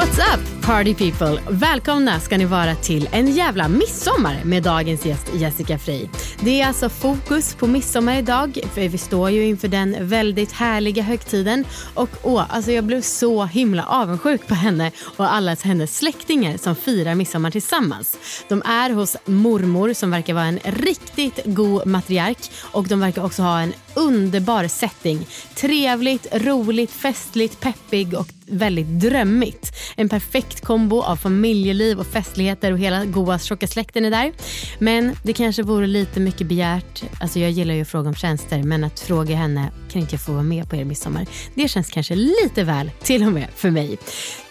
What's up party people? Välkomna ska ni vara till en jävla midsommar med dagens gäst Jessica Frey. Det är alltså fokus på midsommar idag för vi står ju inför den väldigt härliga högtiden och åh, alltså jag blev så himla avundsjuk på henne och alla hennes släktingar som firar midsommar tillsammans. De är hos mormor som verkar vara en riktigt god matriark och de verkar också ha en underbar setting. Trevligt, roligt, festligt, peppig och väldigt drömmigt. En perfekt kombo av familjeliv och festligheter och hela goa tjocka släkten är där. Men det kanske vore lite mycket begärt. Alltså jag gillar ju att fråga om tjänster men att fråga henne kan inte jag få vara med på er midsommar? Det känns kanske lite väl till och med för mig.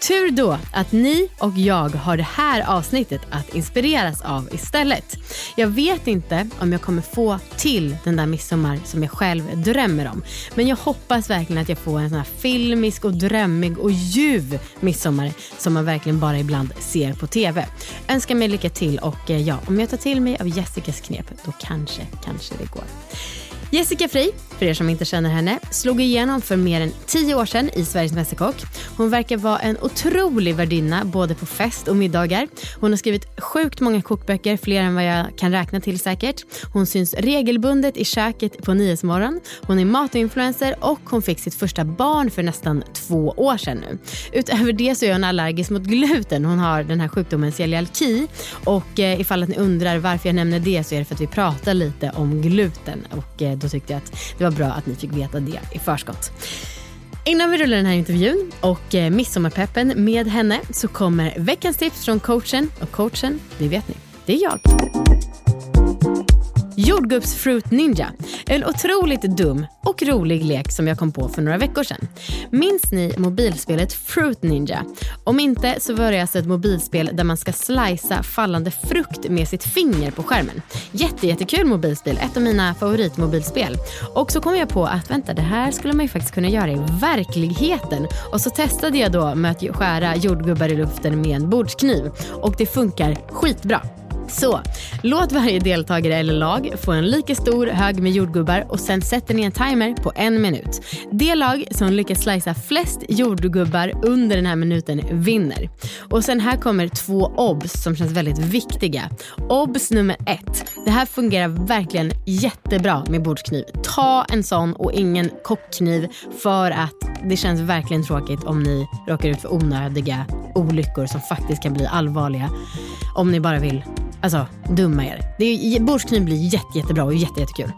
Tur då att ni och jag har det här avsnittet att inspireras av istället. Jag vet inte om jag kommer få till den där midsommar som jag själv drömmer om. Men jag hoppas verkligen att jag får en sån här filmisk och drömmig och ljuv midsommar som man verkligen bara ibland ser på TV. Önskar mig lycka till och eh, ja, om jag tar till mig av Jessicas knep då kanske, kanske det går. Jessica Frey, för er som inte känner henne, slog igenom för mer än tio år sedan i Sveriges Mästerkock. Hon verkar vara en otrolig värdinna både på fest och middagar. Hon har skrivit sjukt många kokböcker, fler än vad jag kan räkna till säkert. Hon syns regelbundet i köket på Nyhetsmorgon. Hon är matinfluencer och hon fick sitt första barn för nästan två år sedan nu. Utöver det så är hon allergisk mot gluten. Hon har den här sjukdomen celiaki och eh, ifall att ni undrar varför jag nämner det så är det för att vi pratar lite om gluten och eh, då tyckte jag att det var bra att ni fick veta det i förskott. Innan vi rullar den här intervjun och eh, midsommarpeppen med henne så kommer veckans tips från coachen. Och coachen, det vet ni, det är jag. Jordgubbsfruit Ninja. En otroligt dum och rolig lek som jag kom på för några veckor sedan. Minns ni mobilspelet Fruit Ninja? Om inte så var det alltså ett mobilspel där man ska slicea fallande frukt med sitt finger på skärmen. Jätte, jättekul mobilspel, ett av mina favoritmobilspel. Och så kom jag på att vänta, det här skulle man ju faktiskt kunna göra i verkligheten. Och så testade jag då med att skära jordgubbar i luften med en bordskniv och det funkar skitbra. Så, låt varje deltagare eller lag få en lika stor hög med jordgubbar och sen sätter ni en timer på en minut. Det lag som lyckas slicea flest jordgubbar under den här minuten vinner. Och sen här kommer två obs som känns väldigt viktiga. Obs nummer ett. Det här fungerar verkligen jättebra med bordskniv. Ta en sån och ingen kockkniv för att det känns verkligen tråkigt om ni råkar ut för onödiga olyckor som faktiskt kan bli allvarliga. Om ni bara vill Alltså, dumma er. Det är, blir jätte, jättebra och jätte, jättekul.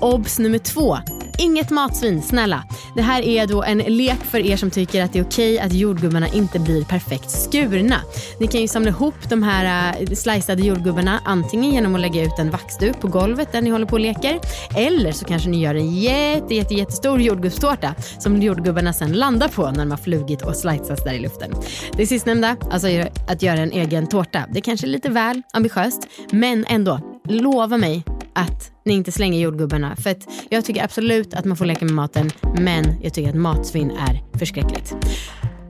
Obs nummer två. Inget matsvin, snälla. Det här är då en lek för er som tycker att det är okej att jordgubbarna inte blir perfekt skurna. Ni kan ju samla ihop de här äh, uh, sliceade jordgubbarna antingen genom att lägga ut en vaxduk på golvet där ni håller på och leker. Eller så kanske ni gör en jätte, jätte, jättestor jordgubbstårta som jordgubbarna sen landar på när de har flugit och sliceats där i luften. Det sistnämnda, alltså att göra en egen tårta, det är kanske är lite väl ambitiöst. Men ändå, lova mig att ni inte slänger jordgubbarna. För att jag tycker absolut att man får leka med maten, men jag tycker att matsvinn är förskräckligt.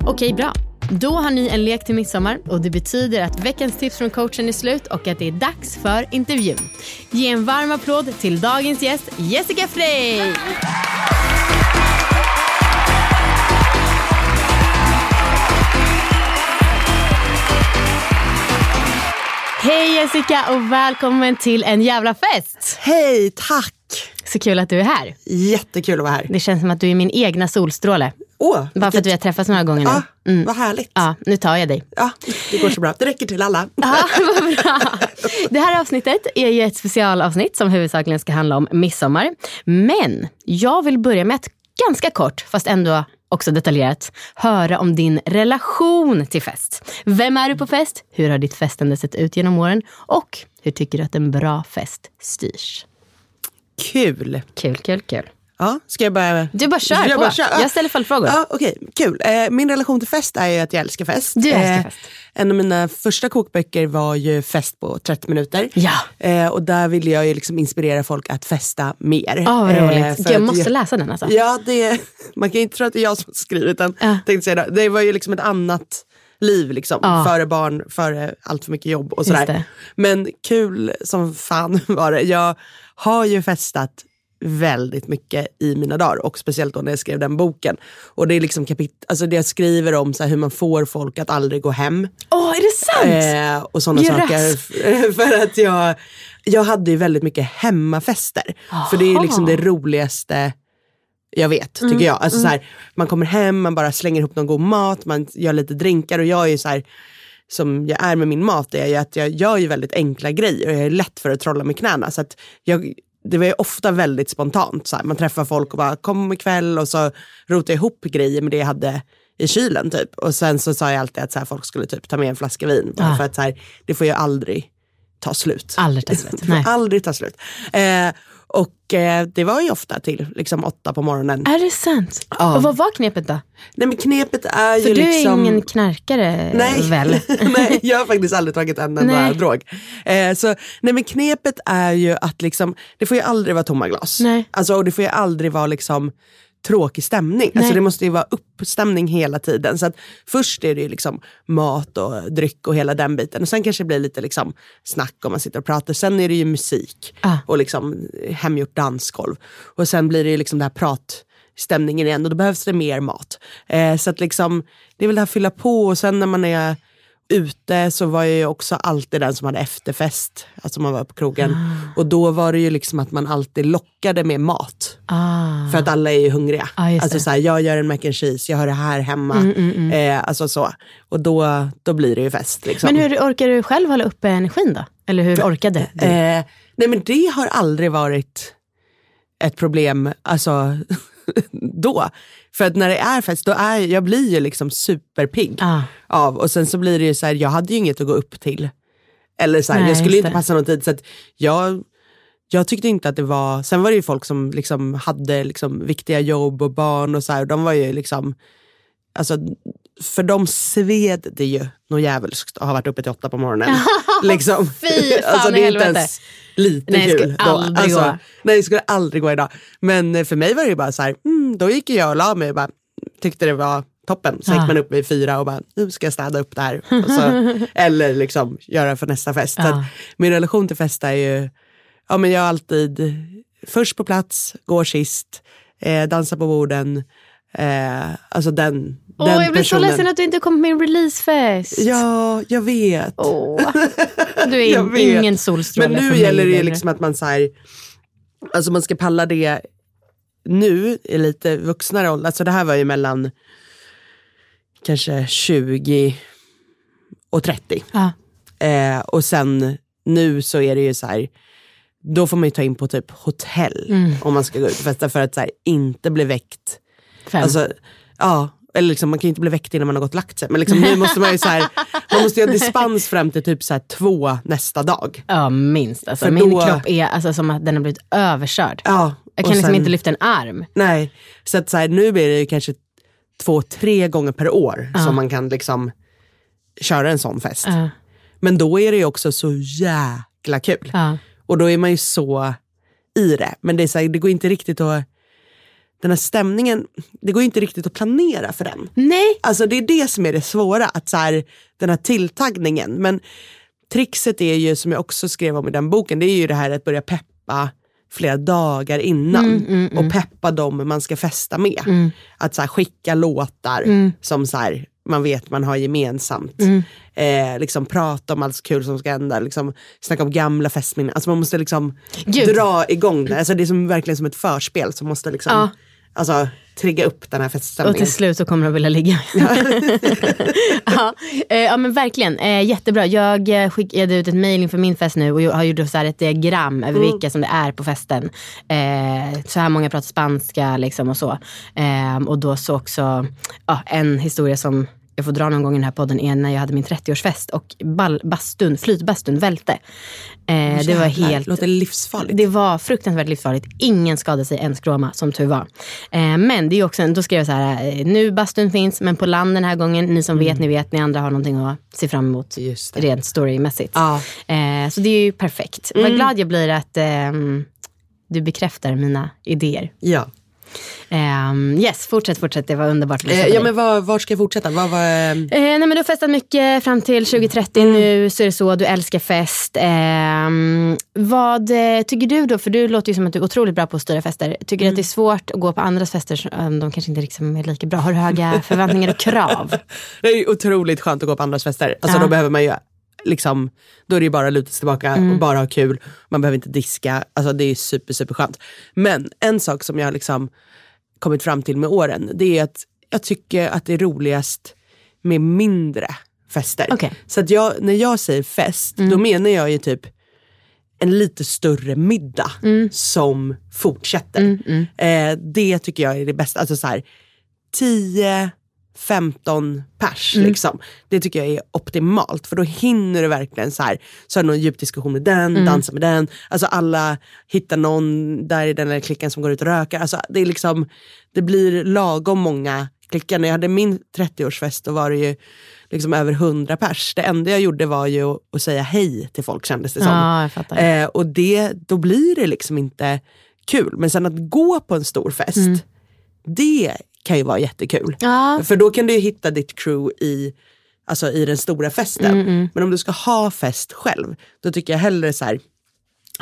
Okej, bra. Då har ni en lek till midsommar och det betyder att veckans tips från coachen är slut och att det är dags för intervjun. Ge en varm applåd till dagens gäst Jessica Frey! Hej Jessica och välkommen till en jävla fest. Hej, tack! Så kul att du är här. Jättekul att vara här. Det känns som att du är min egna solstråle. Åh, Bara för att vi har träffats några gånger nu. Ja, Vad härligt. Ja. Ja, nu tar jag dig. det går så bra. Det räcker till alla. Ja, vad bra. Det här avsnittet är ju ett specialavsnitt som huvudsakligen ska handla om midsommar. Men jag vill börja med att ganska kort, fast ändå också detaljerat, höra om din relation till fest. Vem är du på fest? Hur har ditt festande sett ut genom åren? Och hur tycker du att en bra fest styrs? Kul. Kul, kul, kul. Ja, ska jag börja? Du bara kör Jag på. bara kör. Ja. Jag ställer följdfrågor. Ja, Okej, kul. Eh, min relation till fest är ju att jag älskar fest. Du älskar Eh, fest. En av mina första kokböcker var ju Fest på 30 minuter. Ja. Eh, och där ville jag ju liksom inspirera folk att festa mer. Åh, vad Eh, roligt. Gud, jag måste läsa den alltså. Ja, det, man kan ju inte tro att det är jag som har skrivit den. Ja. Tänkte säga det. det var ju liksom ett annat liv, liksom. Ja. före barn, före allt för mycket jobb och sådär. Men kul som fan var det. Jag har ju festat väldigt mycket i mina dagar och speciellt då när jag skrev den boken. Och det är liksom kapit- alltså det jag skriver om så här, hur man får folk att aldrig gå hem. Åh, är det sant? Eh, och sådana saker. För att jag, jag hade ju väldigt mycket hemmafester. För det är liksom det roligaste jag vet, tycker jag. Alltså, så här, man kommer hem, man bara slänger ihop någon god mat, man gör lite drinkar och jag är ju så här, som jag är med min mat är att jag gör ju väldigt enkla grejer och jag är lätt för att trolla med knäna. Så att jag, det var ju ofta väldigt spontant. Så här, man träffar folk och bara kom ikväll och så rotar jag ihop grejer med det jag hade i kylen typ. Och sen så sa jag alltid att så här, folk skulle typ ta med en flaska vin. Ah. för att så här, det får ju aldrig ta slut. Aldrig ta slut. Nej. aldrig ta slut. Eh, och eh, det var ju ofta till liksom åtta på morgonen. Är det sant? Ja. Och vad var knepet då? Nej men knepet är För ju du liksom... är ingen knarkare Nej. väl? nej, jag har faktiskt aldrig tagit en enda Nej. drog. Eh, så, nej men knepet är ju att liksom, det får ju aldrig vara tomma glas. Nej. Alltså, och det får ju aldrig vara liksom tråkig stämning. Alltså, det måste ju vara uppstämning hela tiden. Så att först är det ju liksom mat och dryck och hela den biten. Och sen kanske det blir lite liksom snack om man sitter och pratar. Sen är det ju musik Ah. och liksom hemgjort dansgolv. Och sen blir det ju liksom det här pratstämningen igen och då behövs det mer mat. Eh, så att liksom, det är väl det här fylla på och sen när man är ute så var jag ju också alltid den som hade efterfest. Alltså man var på krogen. Och då var det ju liksom att man alltid lockade med mat. Ah. För att alla är ju hungriga. Just alltså så här, jag gör en mac and cheese, jag har det här hemma. Eh, alltså så. Och då, då blir det ju fest. Liksom. Men hur orkar du själv hålla uppe energin då? Eller hur orkade du? Eh, nej men det har aldrig varit ett problem alltså, då. För att när det är fest, då är jag blir ju liksom superpigg Ah. av. Och sen så blir det ju så här, jag hade ju inget att gå upp till. Eller så här, Nej, jag skulle inte passa någon tid. Så att jag, jag tyckte inte att det var, sen var det ju folk som liksom hade liksom viktiga jobb och barn och så här. Och de var ju liksom, alltså för dem sved det ju något djävulskt att ha varit uppe till åtta på morgonen. liksom. Fy fan alltså, det är inte ens lite Nej, kul. skulle aldrig alltså, gå. Nej, det skulle aldrig gå idag. Men för mig var det ju bara så här, mm, då gick jag och la mig och bara, tyckte det var toppen. Så Ah. gick man upp vid fyra och bara, nu ska jag städa upp det här. Så, eller liksom göra för nästa fest. Ah. min relation till fest är ju, ja men jag är alltid först på plats, går sist, eh, dansar på borden. Eh, alltså den, Åh, den jag blir så personen. ledsen att du inte kom på min releasefest. Ja, jag vet. Åh. Du är Jag vet. ingen solstråle Men för nu mig gäller det liksom att man så här, alltså man ska palla det nu i lite vuxnare ålder. Alltså det här var ju mellan kanske 20 och 30. Ja. Eh, och sen nu så är det ju så här, då får man ju ta in på typ hotell Mm. om man ska gå ut och festa för att så här, inte bli väckt. Fem. Alltså, ja, eller liksom, man kan ju inte bli väckt innan man har gått och lagt sig. Men liksom, nu måste man ju så här, man måste ju ha dispens fram till typ så här, två nästa dag. Ja, minst. Alltså, För min då- kropp är alltså, som att den har blivit överkörd. Ja, jag kan liksom sen- inte lyfta en arm. Nej, så att så här, nu blir det ju kanske två, tre gånger per år som man kan liksom köra en sån fest. Ja. Men då är det ju också så jäkla kul. Ja. Och då är man ju så i det. Men det, är så här, det går inte riktigt att, den här stämningen, det går ju inte riktigt att planera för den. Nej. Alltså det är det som är det svåra, att så här, den här tilltagningen. Men trixet är ju, som jag också skrev om i den boken, det är ju det här att börja peppa flera dagar innan och peppa dem man ska festa med. Att så här, skicka låtar som så här, man vet man har gemensamt. Mm. Eh, liksom prata om allt kul som ska hända, liksom, snacka om gamla festminnen. Alltså man måste liksom Gud. dra igång det. Alltså det är som, verkligen som ett förspel som måste liksom, Ja. Alltså, trigga upp den här Och feststämningen. till slut så kommer de vilja ligga. ja, eh, ja men verkligen, eh, jättebra. Jag eh, skickade ut ett mail inför min fest nu och jag har gjort så ett diagram över Mm. vilka som det är på festen. Eh, så här många pratar spanska liksom och så. Och då så också ja, en historia som jag får dra någon gång i den här podden är när jag hade min 30-årsfest och ball, bastun, flytbastun välte. Eh, det var helt låter livsfarligt. det var fruktansvärt livsfarligt. Ingen skadade sig en skråma som tur var. Eh, men det är också, då skrev jag så här, eh, nu bastun finns men på land den här gången. Ni som vet, ni vet, ni andra har någonting att se fram emot rent storymässigt. Ja. Eh, så det är ju perfekt. Vad glad jag blir att ehm, du bekräftar mina idéer. Ja. Ehm, yes, fortsätt, fortsätt. Det var underbart att Eh, ja men var, var ska jag fortsätta? Vad var, eh, Eh, nej men du har festat mycket fram till 2030 Mm. nu så är det så, du älskar fest. Ehm, vad eh, tycker du då, för du låter ju som att du är otroligt bra på att styra fester. Tycker du att det är svårt att gå på andras fester som de kanske inte liksom är lika bra? Har du höga förväntningar och krav? det är otroligt skönt att gå på andras fester. Alltså Ja. då behöver man ju liksom, då är det ju bara att luta sig tillbaka Mm. och bara ha kul. Man behöver inte diska. Alltså det är super super skönt. Men en sak som jag liksom kommit fram till med åren, det är att jag tycker att det är roligast med mindre fester. Okej. Så att jag, när jag säger fest, då menar jag ju typ en lite större middag som fortsätter. Eh, det tycker jag är det bästa. Alltså så här, 10, 15 pers. Liksom. Det tycker jag är optimalt för då hinner du verkligen så här, så någon djup diskussion med den, dansa med den. Alltså alla hittar någon där i den där klicken som går ut och röker. Alltså det, är liksom, det blir lagom många klickar. När jag hade min 30-årsfest då var det ju liksom över 100 pers. Det enda jag gjorde var ju att, säga hej till folk kändes det som. Ja. Eh, och det, då blir det liksom inte kul. Men sen att gå på en stor fest, det kan ju vara jättekul. Ja. För då kan du hitta ditt crew i, alltså i den stora festen. Men om du ska ha fest själv, då tycker jag hellre så här,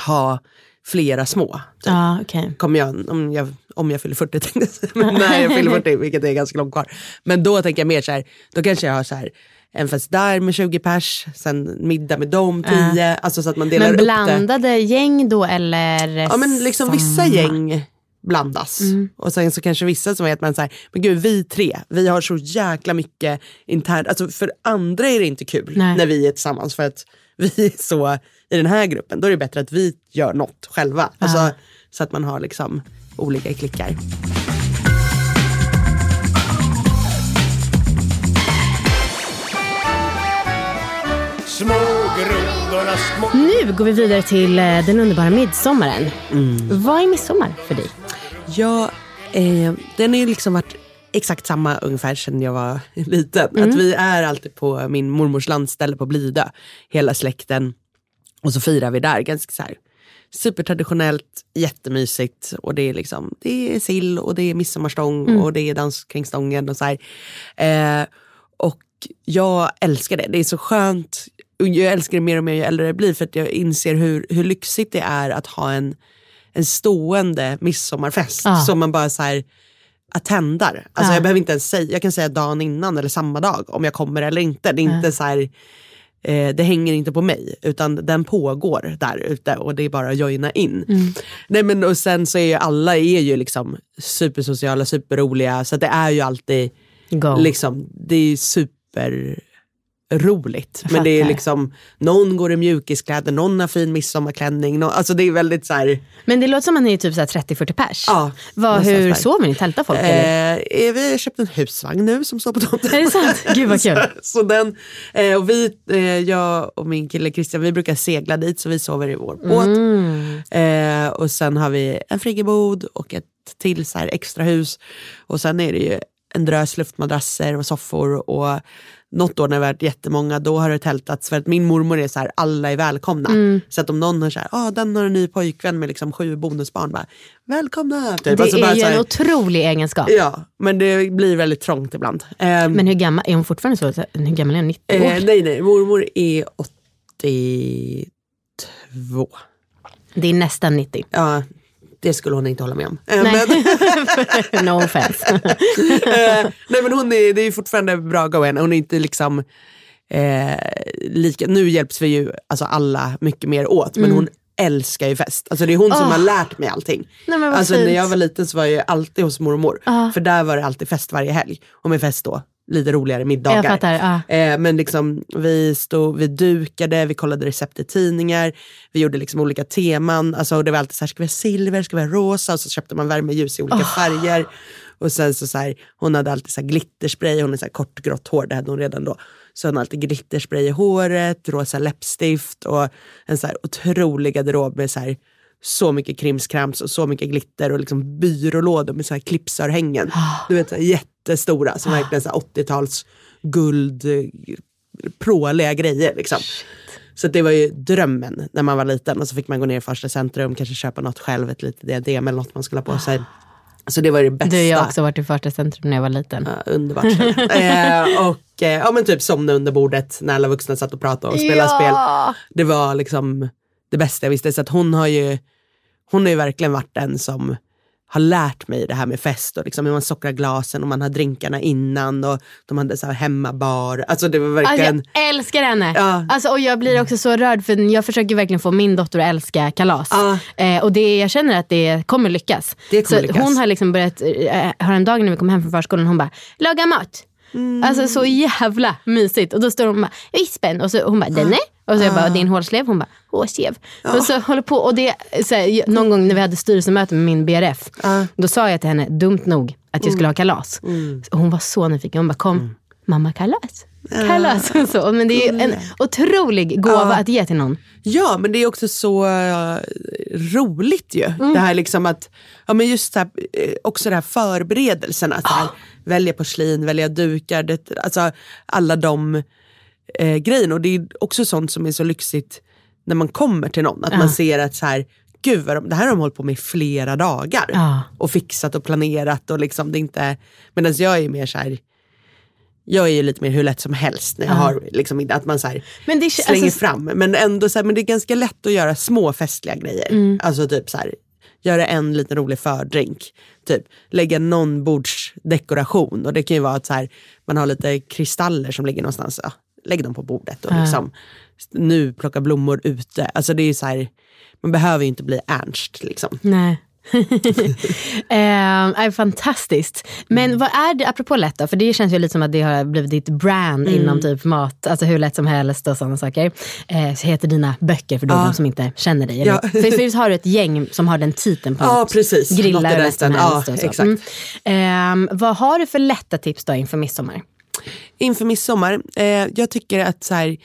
ha flera små. Typ. Ja, okej. Kommer jag, om, jag, om jag fyller 40 tänkte jag säga. Men när jag fyller 40, vilket är ganska långt kvar. Men då tänker jag mer så här, då kanske jag har så här en fest där med 20 pers, sen middag med dem 10. Alltså så att man delar Men upp det. blandade gäng då eller? Ja men liksom vissa samma? gäng blandas. Och sen så kanske vissa som är att man säger, men gud vi tre, vi har så jäkla mycket internt, alltså för andra är det inte kul Nej. när vi är tillsammans för att vi är så i den här gruppen, då är det bättre att vi gör något själva. Alltså, Så att man har liksom olika klickar. Små grundorna små Nu går vi vidare till eh, den underbara midsommaren. Mm. Vad är midsommar för dig? Ja, eh, den har ju liksom varit exakt samma ungefär sedan jag var liten. Att vi är alltid på min mormors landställe på Blidö, hela släkten. Och så firar vi där ganska så här supertraditionellt, jättemysigt. Och det är liksom, det är sill och det är midsommarstång och det är dans kring stången och så här. Eh, och jag älskar det. Det är så skönt. Jag älskar det mer och mer ju äldre jag blir för att jag inser hur, hur lyxigt det är att ha en, en stående midsommarfest Ja. som man bara så här attendar. Alltså Ja. jag behöver inte ens säga, jag kan säga dagen innan eller samma dag om jag kommer eller inte. Det är inte så här, eh, det hänger inte på mig utan den pågår där ute och det är bara att joina in. Nej men och sen så är ju alla är ju liksom supersociala, superroliga så det är ju alltid Go. liksom, det är super roligt. Men det är liksom, någon går i mjukiskläder, någon har fin midsommarklänning. Någon, alltså det är väldigt så här, Men det låter som att ni är typ så här 30-40 pers. Ja, någonstans hur sover ni? Tältar folk? eller? eh, vi har köpt en husvagn nu som står på tomten. Är det sant? Gud vad kul. så den, eh, och vi, eh, jag och min kille Christian, vi brukar segla dit så vi sover i vår båt. Mm. Eh, och sen har vi en friggebod och ett till så här extra hus. Och sen är det ju en drös luftmadrasser och soffor. Och något år när vi har varit jättemånga, då har det tältats. För att min mormor är så här, alla är välkomna. Mm. Så att om någon har så här, ah, den har en ny pojkvän med liksom sju bonusbarn, bara, välkomna. Typ. Det Alltså bara är ju här- en otrolig egenskap. Ja, men det blir väldigt trångt ibland. Ehm, Men hur gammal, är hon fortfarande så? Hur gammal är hon? 90 år? eh, nej, nej, mormor är 82. Det är nästan 90. Ja, Det skulle hon inte hålla med om. Nej. Men, no offense. eh, nej men hon är, det är fortfarande bra henne. Hon är inte liksom eh, lika, nu hjälps vi ju alltså alla mycket mer åt men hon älskar ju fest. Alltså det är hon som Mm. Åh. har lärt mig allting. Nej, men vad alltså när jag var liten så var jag alltid hos mormor. Ja. För där var det alltid fest varje helg. Och med fest då, lite roligare middagar. Fattar, ja. Eh, men liksom, vi, stod, vi dukade, vi kollade recept i tidningar, vi gjorde liksom olika teman. Alltså, det var alltid så här, ska vi ha silver, ska vi ha rosa? Och så köpte man värmeljus i olika färger. Och sen så, så här, hon hade alltid så här glitterspray, hon är så här kort grått hår, det hade hon redan då. Så hon hade alltid glitterspray i håret, rosa läppstift och en så här otrolig garderob med så här så mycket krimskrams och så mycket glitter och liksom byrålådor med så här klippsörhängen. Du vet så här jättestora som verkligen så här 80-tals guld, pråliga grejer liksom. Så det var ju drömmen när man var liten och så fick man gå ner i första centrum, kanske köpa något själv, ett litet diadem eller något man skulle ha på sig. Så det var det bästa. Du, jag har också varit i första centrum när jag var liten. Ja, underbart eh, och eh, ja, men typ somna under bordet när alla vuxna satt och pratade och spelade Ja. spel. Det var liksom det bästa jag visste. Så att hon har ju hon har ju verkligen varit den som har lärt mig det här med fest och liksom hur man sockrar glasen och man har drinkarna innan och de hade så här hemmabar. Alltså det var Alltså, verkligen, jag älskar henne. Ja. Alltså, och jag blir också så rörd för jag försöker verkligen få min dotter att älska kalas. Ja. Eh, och det, jag känner att det kommer lyckas. Det kommer så lyckas. Hon har liksom börjat, eh, häromdagen när vi kom hem från förskolan, hon bara, laga mat. Mm. Alltså så jävla mysigt. Och då står hon och bara, vispen. Och så hon bara, denne? Och så jag Ah. bara, din hårslev? Hon bara, hårslev. Och så håller på. Och det, så här, någon gång när vi hade styrelsemöte med min BRF, Ah. då sa jag till henne, dumt nog, att jag skulle ha kalas. Mm. Och hon var så nyfiken. Hon bara, kom, mamma kalas. Kalas. Så, men det är en otrolig gåva att ge till någon. Ja, men det är också så eh, roligt ju. Mm. Det här liksom att, ja men just så här, eh, också det här förberedelserna. Så Ah. här, Välja porslin, välja dukar, det, alltså alla de eh, grejerna. Och det är också sånt som är så lyxigt när man kommer till någon. Att man ser att så här, gud vad de, det här har de hållit på med i flera dagar. Ja. Och fixat och planerat och liksom det inte, medan jag är mer så här jag är ju lite mer hur lätt som helst när jag har liksom, att man så Men det- slänger alltså- fram. Men ändå så här, men det är ganska lätt att göra små festliga grejer. Mm. Alltså typ så här, göra en liten rolig fördrink. Typ lägga någon bordsdekoration. Och det kan ju vara att så här, man har lite kristaller som ligger någonstans. Ja, lägg dem på bordet och liksom nu plocka blommor ute. Alltså det är så här, man behöver ju inte bli Ernst liksom. Nej. eh, är fantastiskt. Men Mm. vad är det, apropå lätt då, för det känns ju lite som att det har blivit ditt brand Mm. inom typ mat, alltså hur lätt som helst och sådana saker. Eh, så heter dina böcker för de som inte känner dig. Ja. För, visst har du ett gäng som har den titeln på Ja, något? precis. Grilla hur lätt som helst Ja, och så. exakt. Mm. Eh, vad har du för lätta tips då inför midsommar? inför midsommar, eh, jag tycker att så här,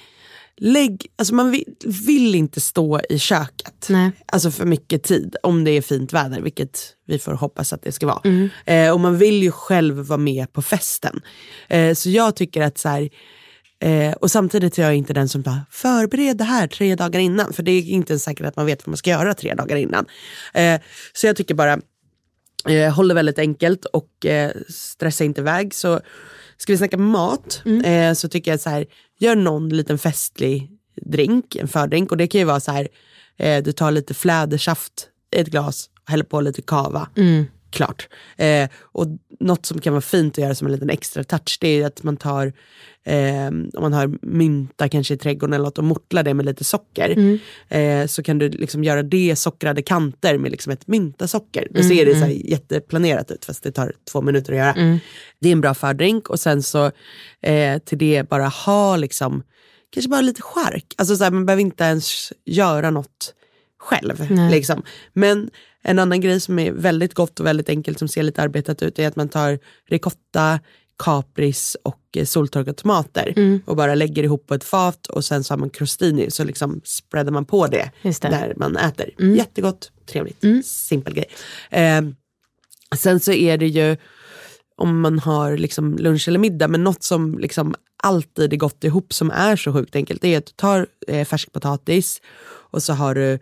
lägg, alltså man vill, vill inte stå i köket. Nej. Alltså för mycket tid, om det är fint väder, vilket vi får hoppas att det ska vara. Mm. Eh, och man vill ju själv vara med på festen. Eh, så jag tycker att så här, Eh, och samtidigt är jag inte den som bara förbered det här tre dagar innan. För det är inte ens säkert att man vet vad man ska göra tre dagar innan. Eh, så jag tycker bara, eh, håll det väldigt enkelt och eh, stressa inte iväg. Så ska vi snacka mat eh, så tycker jag så här, gör någon liten festlig drink, en fördrink. Och det kan ju vara så här, eh, du tar lite flädersaft i ett glas och häller på lite kava. Mm. Klart. Eh, och något som kan vara fint att göra som en liten extra touch det är att man tar, eh, om man har mynta kanske i trädgården eller något och mortlar det med lite socker. Eh, så kan du liksom göra det sockrade kanter med liksom ett myntasocker. Då ser det så här jätteplanerat ut fast det tar två minuter att göra. Det är en bra fördrink och sen så eh, till det bara ha liksom, kanske bara lite chark. Alltså så här, man behöver inte ens göra något själv. Liksom. Men en annan grej som är väldigt gott och väldigt enkelt som ser lite arbetat ut är att man tar ricotta, kapris och eh, soltorkade tomater och bara lägger ihop på ett fat och sen så har man crostini så liksom spreadar man på det, det. när man äter. Jättegott, trevligt, simpel grej. Eh, sen så är det ju om man har liksom lunch eller middag, men något som liksom alltid är gott ihop som är så sjukt enkelt, det är att du tar eh, färsk potatis och så har du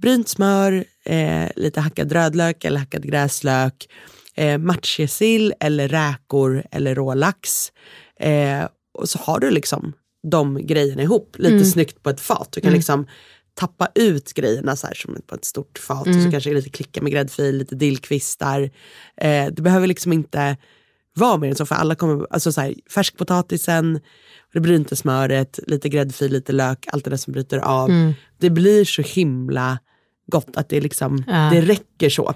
brynt smör, eh, lite hackad rödlök eller hackad gräslök, eh, matjessill eller räkor eller rålax. Eh, och så har du liksom de grejerna ihop lite snyggt på ett fat. Du kan liksom tappa ut grejerna så här som på ett stort fat. Och så kanske lite klicka med gräddfil, lite dillkvistar. Eh, det behöver liksom inte vara mer än så för alla kommer, alltså så här, färskpotatisen, det brynta smöret, lite gräddfil, lite lök, allt det där som bryter av. Det blir så himla gott att det liksom, Ja. det räcker så.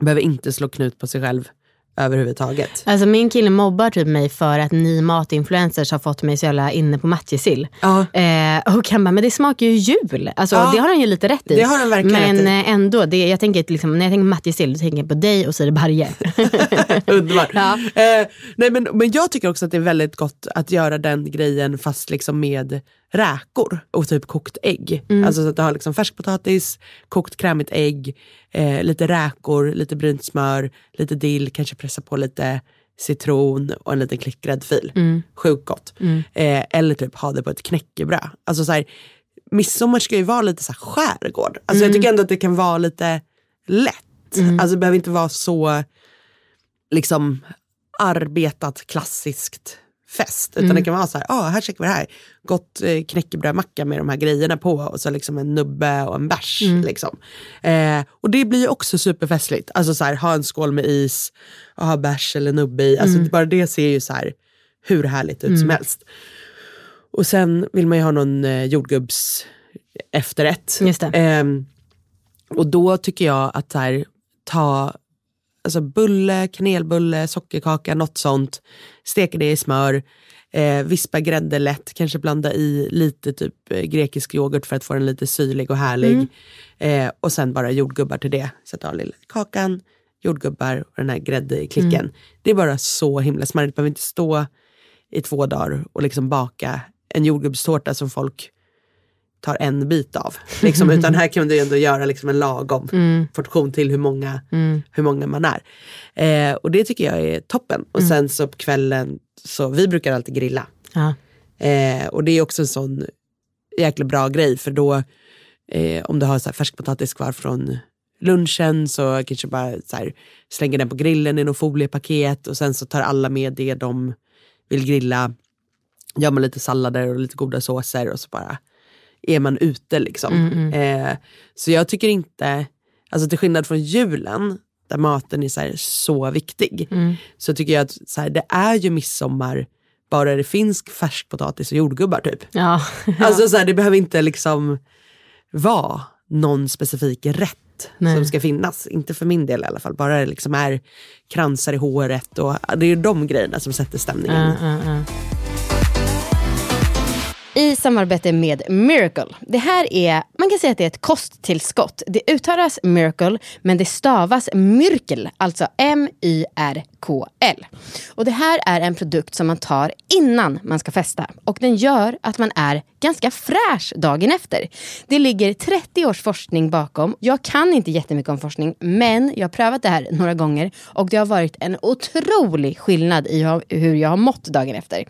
Behöver inte slå knut på sig själv överhuvudtaget. Alltså min kille mobbar typ mig för att ni matinfluencers har fått mig så jävla inne på matjessill. Ja. Eh, och han bara, men det smakar ju jul. Alltså, Ja. Det har han ju lite rätt i. Det har han verkligen men rätt i. eh, ändå, det, jag tänker, liksom, när jag tänker matjessill då tänker jag på dig och Siri Barje. Underbart. Ja. Eh, nej men, men jag tycker också att det är väldigt gott att göra den grejen fast liksom med räkor och typ kokt ägg. Mm. Alltså så att du har liksom färskpotatis, kokt krämigt ägg, eh, lite räkor, lite brynt smör, lite dill, kanske pressa på lite citron och en liten klick gräddfil. Mm. Sjukt gott. Eh, eller typ ha det på ett knäckebröd. Alltså så här, midsommar ska ju vara lite så här skärgård. Alltså Mm. jag tycker ändå att det kan vara lite lätt. Alltså det behöver inte vara så liksom arbetat klassiskt fest. Utan Mm. det kan vara så här, ah, här käkar vi det här. Gott eh, knäckebrödmacka med de här grejerna på och så liksom en nubbe och en bärs. Mm. Liksom. Eh, och det blir också superfestligt. Alltså så här, ha en skål med is och ha bärs eller nubbe i. Alltså Mm. bara det ser ju så här hur härligt ut som helst. Och sen vill man ju ha någon eh, jordgubbs efterrätt. Ehm, och då tycker jag att så här, ta alltså bulle, kanelbulle, sockerkaka, något sånt. Steka det i smör. Eh, vispa grädde lätt, kanske blanda i lite typ eh, grekisk yoghurt för att få den lite syrlig och härlig. Eh, och sen bara jordgubbar till det. Sätta av lilla kakan, jordgubbar och den här gräddklicken. Det är bara så himla smarrigt. behöver inte stå i två dagar och liksom baka en jordgubbstårta som folk tar en bit av. Liksom, utan här kan du ändå göra liksom en lagom portion till hur många, hur många man är. Eh, och det tycker jag är toppen. Och sen så på kvällen, så vi brukar alltid grilla. ja. Eh, och det är också en sån jäkla bra grej för då eh, om du har så färskpotatis kvar från lunchen så kanske bara så här, slänger den på grillen i något foliepaket och sen så tar alla med det de vill grilla. Gör man lite sallader och lite goda såser och så bara är man ute liksom. Eh, så jag tycker inte, alltså till skillnad från julen där maten är så, här, så viktig så tycker jag att så här, det är ju midsommar bara det finns färskpotatis och jordgubbar typ. Ja. Alltså så här, det behöver inte liksom vara någon specifik rätt Nej. som ska finnas. Inte för min del i alla fall. Bara det liksom är kransar i håret och det är de grejerna som sätter stämningen. Ja, ja, ja. I samarbete med Miracle. Det här är, man kan säga att det är ett kosttillskott. Det uttalas Miracle, men det stavas Myrkel, alltså m y r och det här är en produkt som man tar innan man ska festa. Och den gör att man är ganska fräsch dagen efter. Det ligger 30 års forskning bakom. Jag kan inte jättemycket om forskning, men jag har prövat det här några gånger och det har varit en otrolig skillnad i hur- hur jag har mått dagen efter.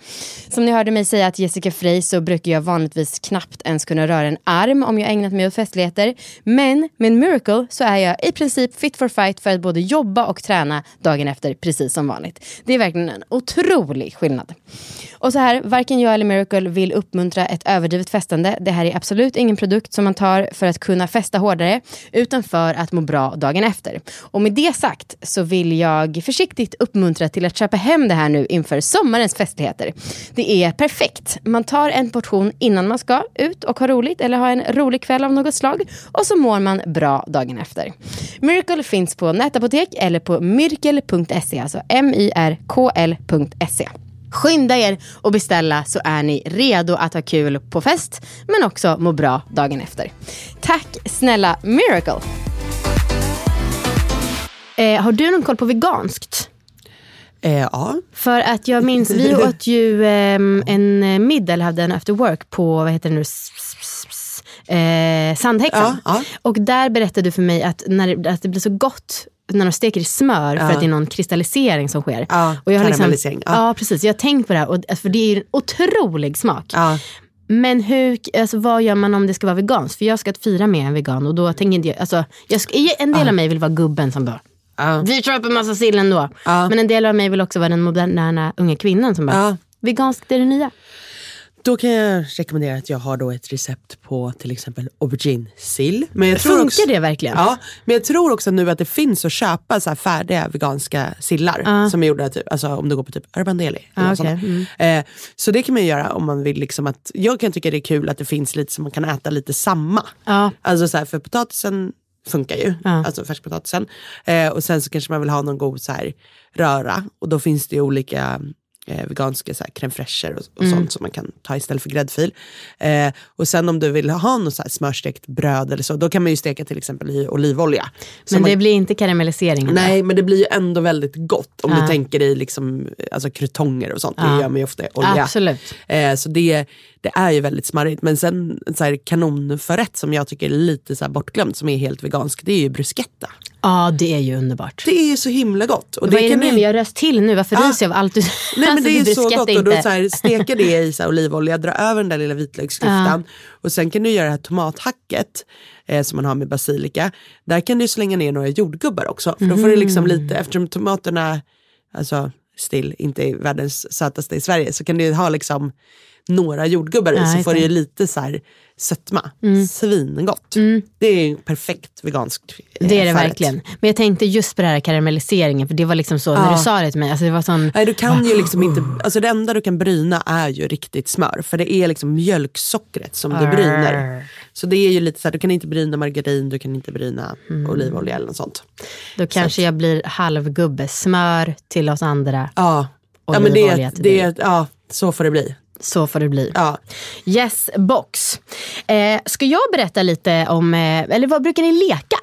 Som ni hörde mig säga att Jessica Frey så brukar jag vanligtvis knappt ens kunna röra en arm om jag ägnat mig åt festligheter. Men med Miracle så är jag i princip fit for fight för att både jobba och träna dagen efter precis som vanligt. Det är verkligen en otrolig skillnad. Och så här, varken jag eller Miracle vill uppmuntra ett överdrivet festande. Det här är absolut ingen produkt som man tar för att kunna festa hårdare, utan för att må bra dagen efter. Och med det sagt så vill jag försiktigt uppmuntra till att köpa hem det här nu inför sommarens festligheter. Det är perfekt. Man tar en portion innan man ska ut och ha roligt eller ha en rolig kväll av något slag och så mår man bra dagen efter. Miracle finns på nätapotek eller på myrkel.se, alltså m-y-r-k-l.se. Skynda er och beställa så är ni redo att ha kul på fest men också må bra dagen efter. Tack snälla Miracle! Eh, har du någon koll på veganskt? Eh, ja, För att jag minns, vi åt ju ehm, en middag, eller hade en after work på, vad heter det nu, eh, Sandhäxan. Ja, ja. Och där berättade du för mig att, när, att det blir så gott när de steker i smör för att det är någon kristallisering som sker. Ja, och jag har liksom, ja. ja. precis. Jag har tänkt på det här, och, för det är en otrolig smak. ja. Men hur, alltså, vad gör man om det ska vara veganskt? För jag ska fira med en vegan och då tänker jag, alltså, jag ska, en del av mig vill vara gubben som bara vi köper massa sill ändå. Men en del av mig vill också vara den moderna unga kvinnan som bara, veganskt är det nya. Då kan jag rekommendera att jag har då ett recept på till exempel auberginesill. Men jag tror Funkar också, det verkligen? Ja, men jag tror också nu att det finns att köpa så färdiga veganska sillar. Som är gjorda typ, alltså, om du går på typ Urban Deli. Ah, okej. sånt. Eh, så det kan man göra om man vill. Liksom att, jag kan tycka det är kul att det finns lite så man kan äta lite samma. Ja. Alltså så här, för potatisen funkar ju, Ja. alltså färskpotatisen. Eh, och sen så kanske man vill ha någon god så här, röra. Och då finns det ju olika eh, veganska så här, crème fraîcher och, och Mm. sånt som man kan ta istället för gräddfil. Eh, och sen om du vill ha något så här smörstekt bröd eller så, då kan man ju steka till exempel i olivolja. Så Men man, det blir inte karamellisering? Nej, men det blir ju ändå väldigt gott om Ja. du tänker i liksom, alltså, krutonger och sånt. Det Ja. gör man ju ofta i olja. Absolut. Eh, så det, det är ju väldigt smarrigt. Men sen en så här, kanonförrätt som jag tycker är lite så bortglömd, som är helt vegansk, det är ju bruschetta. Ja, det är ju underbart. Det är ju så himla gott. Och Vad är det kan med ni-? Jag röst till nu. Varför Ja. ryser jag av allt du Nej men Alltså, det är du så gott och då inte. så här, steker det i så här, olivolja, dra över den där lilla vitlöksklyftan och sen kan du göra det här tomathacket eh, som man har med basilika. Där kan du slänga ner några jordgubbar också för då får du liksom Mm. lite, eftersom tomaterna, alltså still, inte är världens sötaste i Sverige så kan du ha liksom några jordgubbar i Ja, så får du det. ju lite så här sötma. Svingott. Det är en perfekt vegansk eh, Det är det förrätt. verkligen. Men jag tänkte just på det här karamelliseringen, för det var liksom så när Ja. du sa det till mig. Alltså det var sån, Nej du kan ju liksom inte, alltså det enda du kan bryna är ju riktigt smör. För det är liksom mjölksockret som du bryner. Så det är ju lite så här, du kan inte bryna margarin, du kan inte bryna Mm. olivolja eller något sånt. då kanske jag blir halvgubbe. Smör till oss andra. Ja, ja men det, det, dig. ja så får det bli. Så får det bli. Ja. Yes box. Eh, ska jag berätta lite om, eh, eller vad brukar ni leka?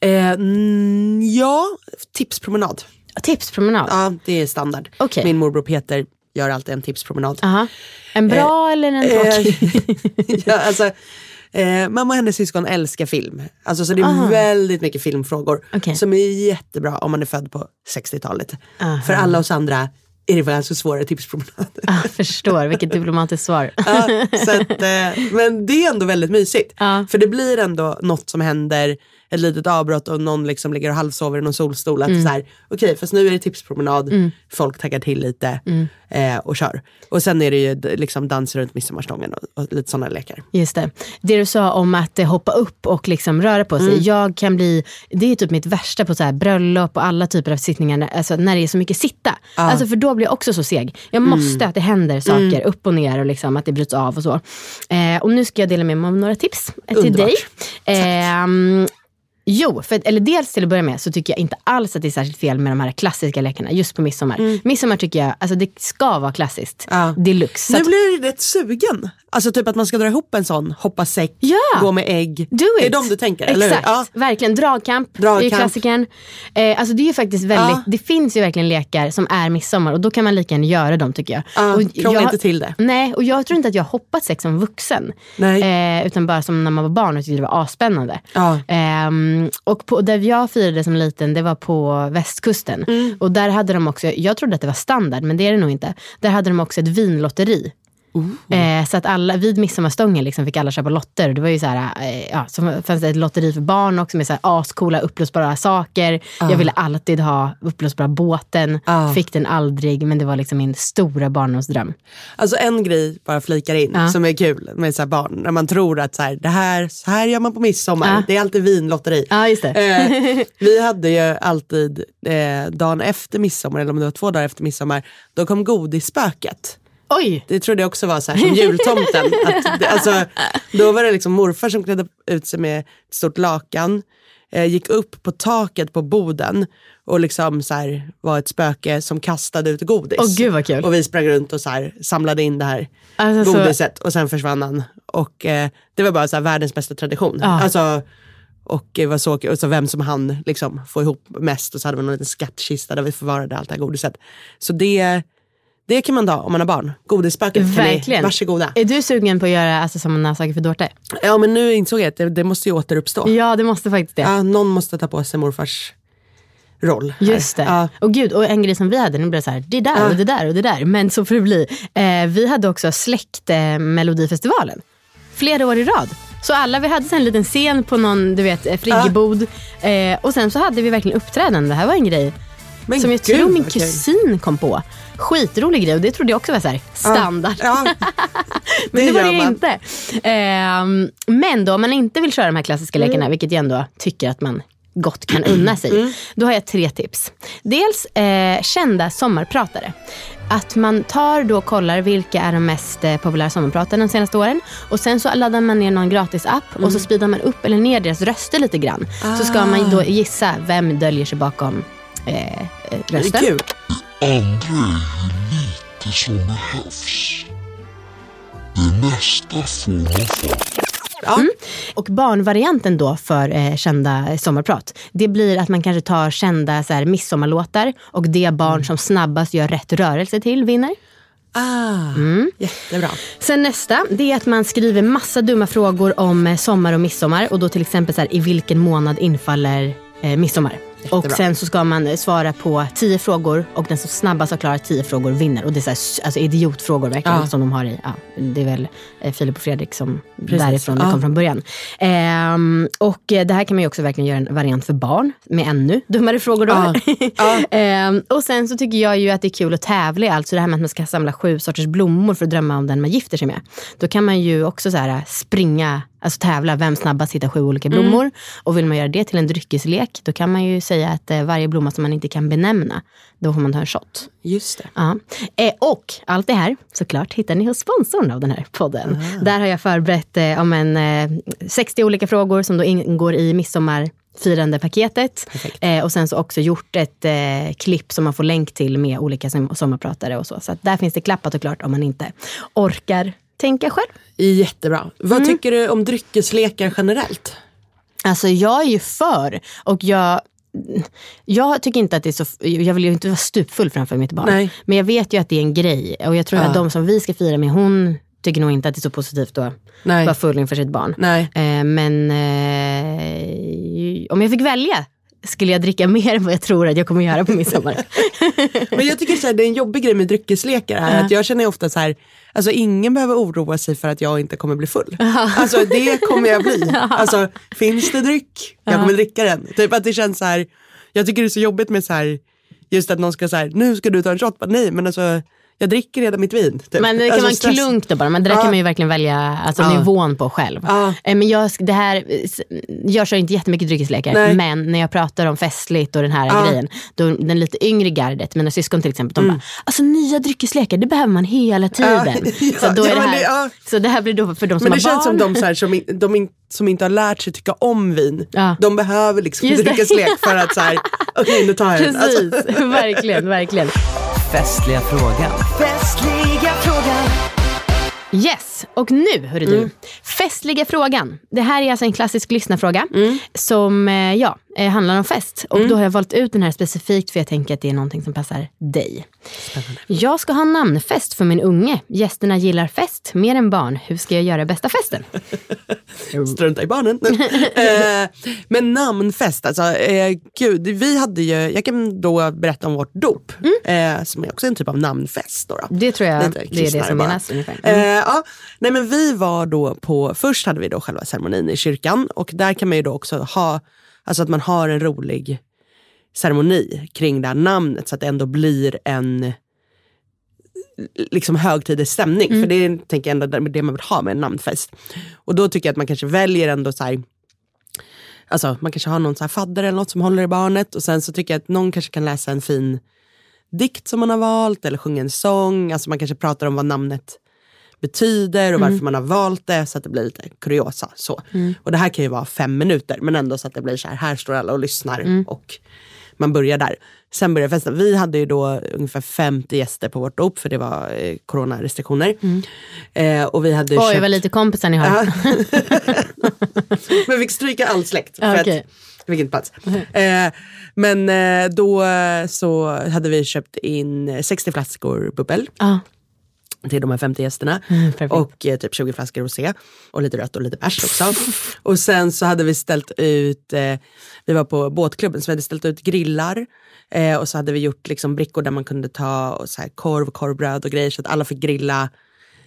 Eh, mm, ja, tipspromenad. Tipspromenad? Ja, det är standard. Okej. Min morbror Peter gör alltid en tipspromenad. Aha. En bra eller en tråkig? ja, alltså, eh, mamma och hennes syskon älskar film. Alltså, så det är väldigt mycket filmfrågor Okej. som är jättebra om man är född på 60-talet. Aha. För alla oss andra är det ganska svåra tipspromenader. ah, förstår, vilket diplomatiskt svar. ja, så att, eh, men det är ändå väldigt mysigt. Ja. För det blir ändå något som händer, ett litet avbrott och någon liksom ligger och halvsover i någon solstol. Att Mm. så här, okej fast nu är det tipspromenad, folk taggar till lite Mm. eh, och kör. Och sen är det ju liksom dans runt midsommarstången och, och lite sådana lekar. Just det. Det du sa om att eh, hoppa upp och liksom röra på sig. Mm. Jag kan bli, det är typ mitt värsta på så här bröllop och alla typer av sittningar. när- Alltså när det är så mycket sitta. Alltså för då blir jag också så seg. Jag Mm. måste att det händer saker upp och ner och liksom att det bryts av och så. Eh, och nu ska jag dela med mig av några tips eh, till Underbart. dig. Ehm, Jo, för, eller dels till att börja med så tycker jag inte alls att det är särskilt fel med de här klassiska lekarna just på midsommar. Midsommar tycker jag, alltså det ska vara klassiskt. Mm. Ja. Deluxe. Nu att- blir jag rätt sugen. Alltså typ att man ska dra ihop en sån, hoppa säck, Ja. gå med ägg. Do Det är it. de du tänker, Exakt, eller hur? Ja. verkligen. Dragkamp, det är ju Dragkamp. klassikern. Eh, alltså det är faktiskt väldigt, Ja. det finns ju verkligen lekar som är midsommar och då kan man lika gärna göra dem tycker jag. Ja, krångla inte till det. Nej, och jag tror inte att jag hoppat sex som vuxen. Nej. Eh, utan bara som när man var barn och tyckte det var asspännande. Ja. Ehm, och på, där jag firade som liten, det var på västkusten. Mm. Och där hade de också, jag trodde att det var standard, men det är det nog inte. Där hade de också ett vinlotteri. Eh, så att alla, vid midsommarstången liksom fick alla köpa lotter. Det var ju så här, eh, ja, så fanns det ett lotteri för barn också med så här ascoola upplösbara saker. Jag ville alltid ha upplösbara båten. Ah. Fick den aldrig, men det var liksom min stora barndomsdröm. Alltså en grej, bara flikar in, Ja. som är kul med så barn. När man tror att så här, det här, så här gör man på midsommar. Det är alltid vinlotteri. Ja, just det. Eh, vi hade ju alltid eh, dagen efter midsommar, eller om det var två dagar efter midsommar, då kom godisspöket. Oj! Det trodde jag också var så här som jultomten. att alltså, då var det liksom morfar som klädde ut sig med ett stort lakan, eh, gick upp på taket på boden och liksom så här, var ett spöke som kastade ut godis. Åh, gud vad kul. Och vi sprang runt och så här, samlade in det här Alltså, så- godiset och sen försvann han. Och eh, det var bara så här, världens bästa tradition. Ja. Alltså, och det var så, och så vem som han liksom få ihop mest och så hade vi någon liten skattkista där vi förvarade allt det här godiset. Så det, det kan man ta om man har barn. Godisspöket kan ni, Verkligen. varsågoda. Är du sugen på att göra alltså, sådana saker för dårtor? Ja men nu insåg jag att det, det måste ju återuppstå. Ja, det måste faktiskt det. Ja, någon måste ta på sig morfars roll. här. Just det. Ja. Och gud, och en grej som vi hade, nu blev det så här, det där och det där och det där. Men så får det bli. Eh, vi hade också släkt eh, Melodifestivalen. Flera år i rad. Så alla, vi hade en liten scen på någon, du vet, eh, friggebod. Eh, och sen så hade vi verkligen uppträdande. Det här var en grej Men som jag gud, tror min kusin kom på. Skitrolig grej och det trodde jag också var så här, standard. Ja, Men det, var det man. inte. Ehm, men då om man inte vill köra de här klassiska Mm. lekarna, vilket jag ändå tycker att man gott kan unna sig. Mm. Då har jag tre tips. Dels eh, kända sommarpratare. Att man tar då och kollar vilka är de mest eh, populära sommarpratarna de senaste åren. Och sen så laddar man ner någon gratis app och Mm. så speedar man upp eller ner deras röster lite grann. Så ska man Ah. då gissa vem döljer sig bakom eh, eh, det rösten. är kul. Andra är lite som behövs. Det mesta får man få. Ja. Mm. Och barnvarianten då för eh, kända sommarprat, det blir att man kanske tar kända så här, midsommarlåtar och det barn Mm. som snabbast gör rätt rörelse till vinner. Ah, Mm. Jättebra. Sen nästa, det är att man skriver massa dumma frågor om eh, sommar och midsommar och då till exempel så här, i vilken månad infaller eh, midsommar. Och sen så ska man eh, svara på tio frågor och den som snabbast har klarat tio frågor vinner. Och det är så här, alltså idiotfrågor verkligen Ja. som de har i, ja, det är väl eh, Filip och Fredrik som Precis. därifrån det Ja. kom från början. Ehm, och eh, det här kan man ju också verkligen göra en variant för barn med ännu dummare frågor då. Ja. Ehm, och sen så tycker jag ju att det är kul att tävla alltså det här med att man ska samla sju sorters blommor för att drömma om den man gifter sig med. Då kan man ju också så här springa, alltså tävla, vem snabbast hittar sju olika blommor. Och vill man göra det till en dryckeslek, då kan man ju säga att eh, varje blomma som man inte kan benämna, då får man ta en shot. Just det. Ja. Eh, och allt det här såklart hittar ni hos sponsorn av den här podden. Där har jag förberett eh, om en, eh, 60 olika frågor som då ingår i midsommarfirandepaketet. Eh, och sen så också gjort ett eh, klipp som man får länk till med olika som- sommarpratare och så. Så där finns det klappat och klart om man inte orkar tänka själv. Jättebra. Vad Mm. tycker du om dryckeslekar generellt? Alltså jag är ju för och jag jag tycker inte att det är så, jag vill ju inte vara stupfull framför mitt barn. Nej. Men jag vet ju att det är en grej och jag tror Ja. att de som vi ska fira med, hon tycker nog inte att det är så positivt att Nej. vara full inför sitt barn. Nej. Eh, men eh, om jag fick välja skulle jag dricka mer än vad jag tror att jag kommer göra på midsommar. Men jag tycker så här, det är en jobbig grej med dryckeslekar här. Att jag känner ofta så här, alltså ingen behöver oroa sig för att jag inte kommer bli full. Alltså det kommer jag bli. Alltså finns det dryck, jag kommer dricka den. Typ att det känns så här, jag tycker det är så jobbigt med så här, just att någon ska här, nu ska du ta en shot. Nej men alltså jag dricker redan mitt vin. Typ. Men det kan alltså, vara en stress- klunk då bara, men det där Ja. kan man ju verkligen välja alltså, Ja. nivån på själv. Ja. Eh, Men jag, det här, jag kör inte jättemycket dryckeslekar, Nej. men när jag pratar om festligt och den här grejen, då den lite yngre gardet, mina syskon till exempel, de bara, alltså nya dryckeslekar, det behöver man hela tiden. Mm. Ja. så, då är Ja, det här, det- så det här blir då för de som Men det har känns barn. som de, så här, som, in, de in, som inte har lärt sig tycka om vin. De behöver liksom det. dryckeslek för att så här, okej nu tar jag den. Alltså, Precis, verkligen, verkligen. Festliga frågan. festliga frågan. Yes, och nu hörru du. Mm. Festliga frågan. Det här är alltså en klassisk lyssnarfråga Mm. som eh, ja, eh, handlar om fest. Och då har jag valt ut den här specifikt för jag tänker att det är någonting som passar dig. Jag ska ha namnfest för min unge. Gästerna gillar fest mer än barn. Hur ska jag göra bästa festen? Strunta i barnen. eh, men namnfest, alltså eh, gud, vi hade ju, jag kan då berätta om vårt dop. Eh, som är också en typ av namnfest. Då, då. Mm. Det tror jag Lite det är det som bara. menas ungefär. Eh, Mm. ja, nej men vi var då på, först hade vi då själva ceremonin i kyrkan och där kan man ju då också ha, alltså att man har en rolig ceremoni kring det här namnet så att det ändå blir en liksom högtidlig stämning. För det är tänker jag ändå det man vill ha med en namnfest. Och då tycker jag att man kanske väljer ändå så här, alltså man kanske har någon så här fadder eller något som håller i barnet och sen så tycker jag att någon kanske kan läsa en fin dikt som man har valt eller sjunga en sång. Alltså man kanske pratar om vad namnet betyder och varför man har valt det så att det blir lite kuriosa. Så. Och det här kan ju vara fem minuter men ändå så att det blir så här, här står alla och lyssnar och man börjar där. Sen börjar festen. Vi hade ju då ungefär 50 gäster på vårt dop för det var eh, coronarestriktioner. Eh, och vi hade Oj, köpt... vad lite kompisar ni har. Men vi fick stryka all släkt. För Ja, att inte plats. Eh, men eh, då eh, så hade vi köpt in 60 flaskor bubbel Ja. Till de här 50 gästerna. Mm, och eh, typ 20 flaskor rosé. Och lite rött och lite bärs också. och sen så hade vi ställt ut, eh, vi var på båtklubben så vi hade ställt ut grillar. Eh, och så hade vi gjort liksom brickor där man kunde ta och så här korv, korvbröd och grejer så att alla fick grilla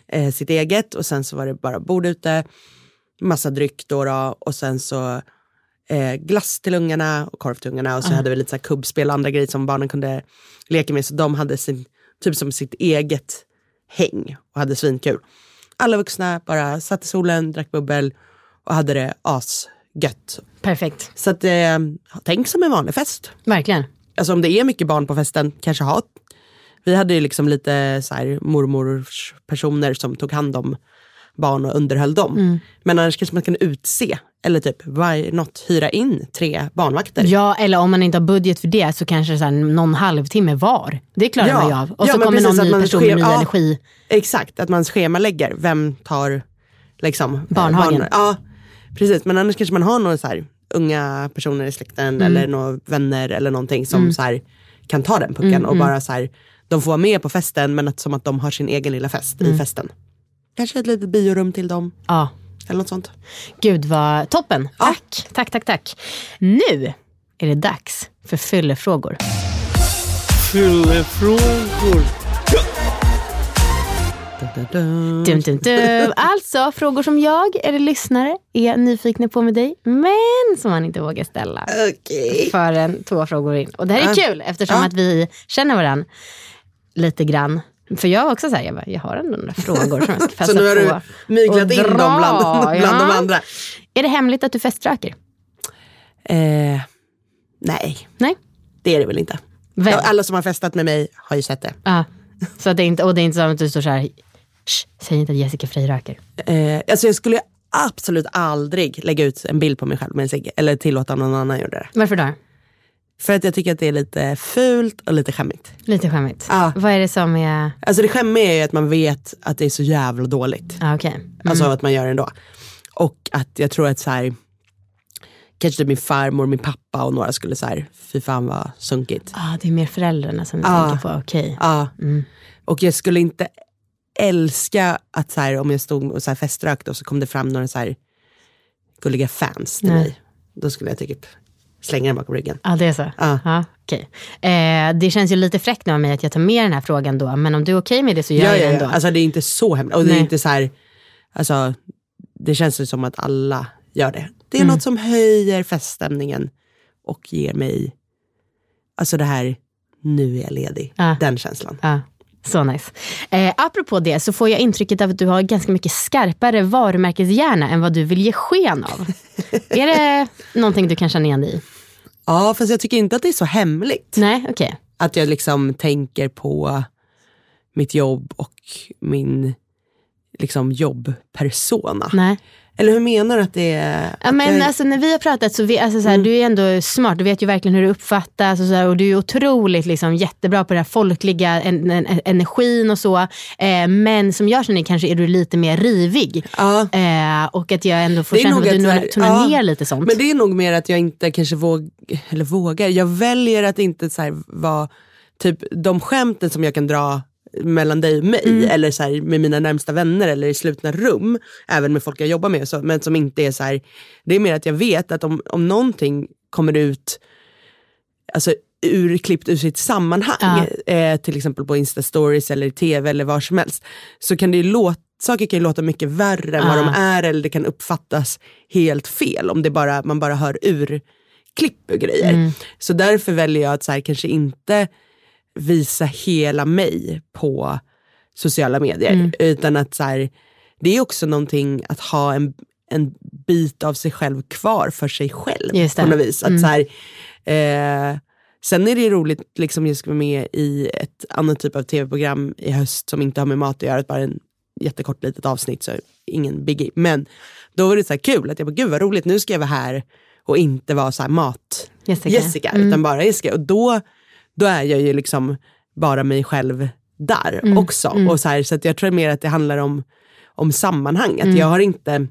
eh, sitt eget. Och sen så var det bara bord ute, massa dryck då, då och sen så eh, glass till ungarna och korv till ungarna och så hade vi lite så här kubbspel och andra grejer som barnen kunde leka med. Så de hade sin, typ som sitt eget häng och hade svinkul. Alla vuxna bara satt i solen, drack bubbel och hade det asgött. Perfekt. Så att, eh, tänk som en vanlig fest. Verkligen. Alltså om det är mycket barn på festen, kanske ha. Vi hade ju liksom lite så här mormors personer som tog hand om barn och underhöll dem. Mm. Men annars kanske man kan utse, eller typ why not hyra in tre barnvakter. Ja, eller om man inte har budget för det så kanske så här någon halvtimme var. Det klarar Ja. man ju av. Och Ja, så kommer precis, någon ny man person med ny ja. energi. Exakt, att man schemalägger, vem tar liksom, eh, Barnhagen. barn- Ja, precis. Men annars kanske man har några så här, unga personer i släkten Mm. eller några vänner eller någonting som så här, kan ta den pucken Mm, och bara så här, de får vara med på festen men att, som att de har sin egen lilla fest Mm. i festen. Kanske ett litet biorum till dem Ja, eller något sånt. gud vad toppen. Tack, tack, tack, tack. Nu är det dags för fyllefrågor. Fyllefrågor. Dum, dum, dum. Alltså frågor som jag eller lyssnare är nyfikna på med dig men som man inte vågar ställa Okej. förrän två frågor in. Och det här är kul eftersom Ja. att vi känner varandra lite grann. För jag var också så här, jag, bara, jag har ändå några frågor som jag ska passa Så nu har på du myglat in dem dra. bland, bland de Ja. andra. Är det hemligt att du feströker? Eh, nej, Nej? det är det väl inte. Vem? Alla som har festat med mig har ju sett det. Ja. Så det är inte, och det är inte så att du står så här, "Shh, säg inte att Jessica Frey röker. Eh, alltså jag skulle absolut aldrig lägga ut en bild på mig själv med en cigg eller tillåta någon annan göra det. Varför då? För att jag tycker att det är lite fult och lite skämmigt. Lite skämmigt. Ja. Vad är det som är, Alltså det skämmiga är ju att man vet att det är så jävla dåligt. ja okej. Alltså att man gör det ändå. Och att jag tror att så här, kanske typ min farmor, min pappa och några skulle så här, fy fan vad sunkigt. Ah, det är mer föräldrarna som du Ja. tänker på, okej. Ja. Och jag skulle inte älska att så här, om jag stod och så här feströkte och så kom det fram några så här gulliga fans till Nej. mig. Då skulle jag typ slänga den bakom ryggen. Ja, det är så? Ja. Ja, okej. Eh, det känns ju lite fräckt nu av mig att jag tar med den här frågan då, men om du är okej med det så gör Ja, jag ja, det ändå. Alltså det är inte så hemskt. Och det är inte så här, alltså det känns ju som att alla gör det. Det är Mm. något som höjer feststämningen och ger mig, alltså det här, nu är jag ledig. Ja. Den känslan. Ja, så nice. Eh, apropå det så får jag intrycket av att du har ganska mycket skarpare varumärkeshjärna än vad du vill ge sken av. är det någonting du kan känna igen dig i? Ja, fast jag tycker inte att det är så hemligt. Nej, okej. Att jag liksom tänker på mitt jobb och min liksom jobbpersona. Nej. Eller hur menar du att det är? Ja, men jag, alltså, när vi har pratat så, vi, alltså, så Mm. här, du är ändå smart, du vet ju verkligen hur det uppfattas och, så här, och du är otroligt liksom, jättebra på den här folkliga en, en, energin och så. Eh, men som jag känner kanske är du lite mer rivig. ja. Eh, och att jag ändå får är känna att du här- tonar ja, ner lite sånt. Men det är nog mer att jag inte kanske våg, eller vågar, jag väljer att inte så vara, typ de skämten som jag kan dra mellan dig och mig Mm. eller så här, med mina närmsta vänner eller i slutna rum, även med folk jag jobbar med, så, men som inte är så här, det är mer att jag vet att om, om någonting kommer ut alltså, urklippt ur sitt sammanhang, eh, till exempel på Insta-stories eller i tv eller var som helst, så kan det ju låta Saker kan ju låta mycket värre än vad de är eller det kan uppfattas helt fel om det bara, man bara hör ur klipp och grejer. Så därför väljer jag att så här, kanske inte visa hela mig på sociala medier. Utan att så här, det är också någonting att ha en, en bit av sig själv kvar för sig själv. På något vis. Att så här, eh, sen är det roligt, liksom jag ska vara med i ett annat typ av tv-program i höst som inte har med mat att göra, bara en jättekort litet avsnitt, så ingen biggie. Men då var det så här kul, att jag bara, gud vad roligt, nu ska jag vara här och inte vara så här mat Jessica. Jessica, Mm. utan bara Jessica. Och då, då är jag ju liksom bara mig själv där Mm. också. Och så här, så att jag tror mer att det handlar om, om sammanhang. Mm. Att jag har inte,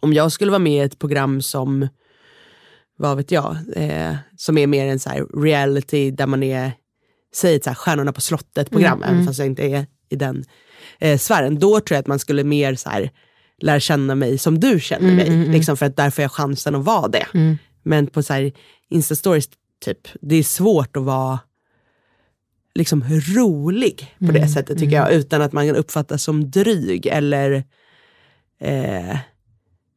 om jag skulle vara med i ett program som, vad vet jag, eh, som är mer en så här reality där man är, säg ett så här Stjärnorna på slottet program, Mm, även fast jag inte är i den eh, sfären. Då tror jag att man skulle mer så här lära känna mig som du känner Mm, mig. Liksom för att där får jag chansen att vara det. Men på så här Insta-stories, typ, det är svårt att vara liksom rolig på det sättet tycker jag. Utan att man uppfattas som dryg eller eh,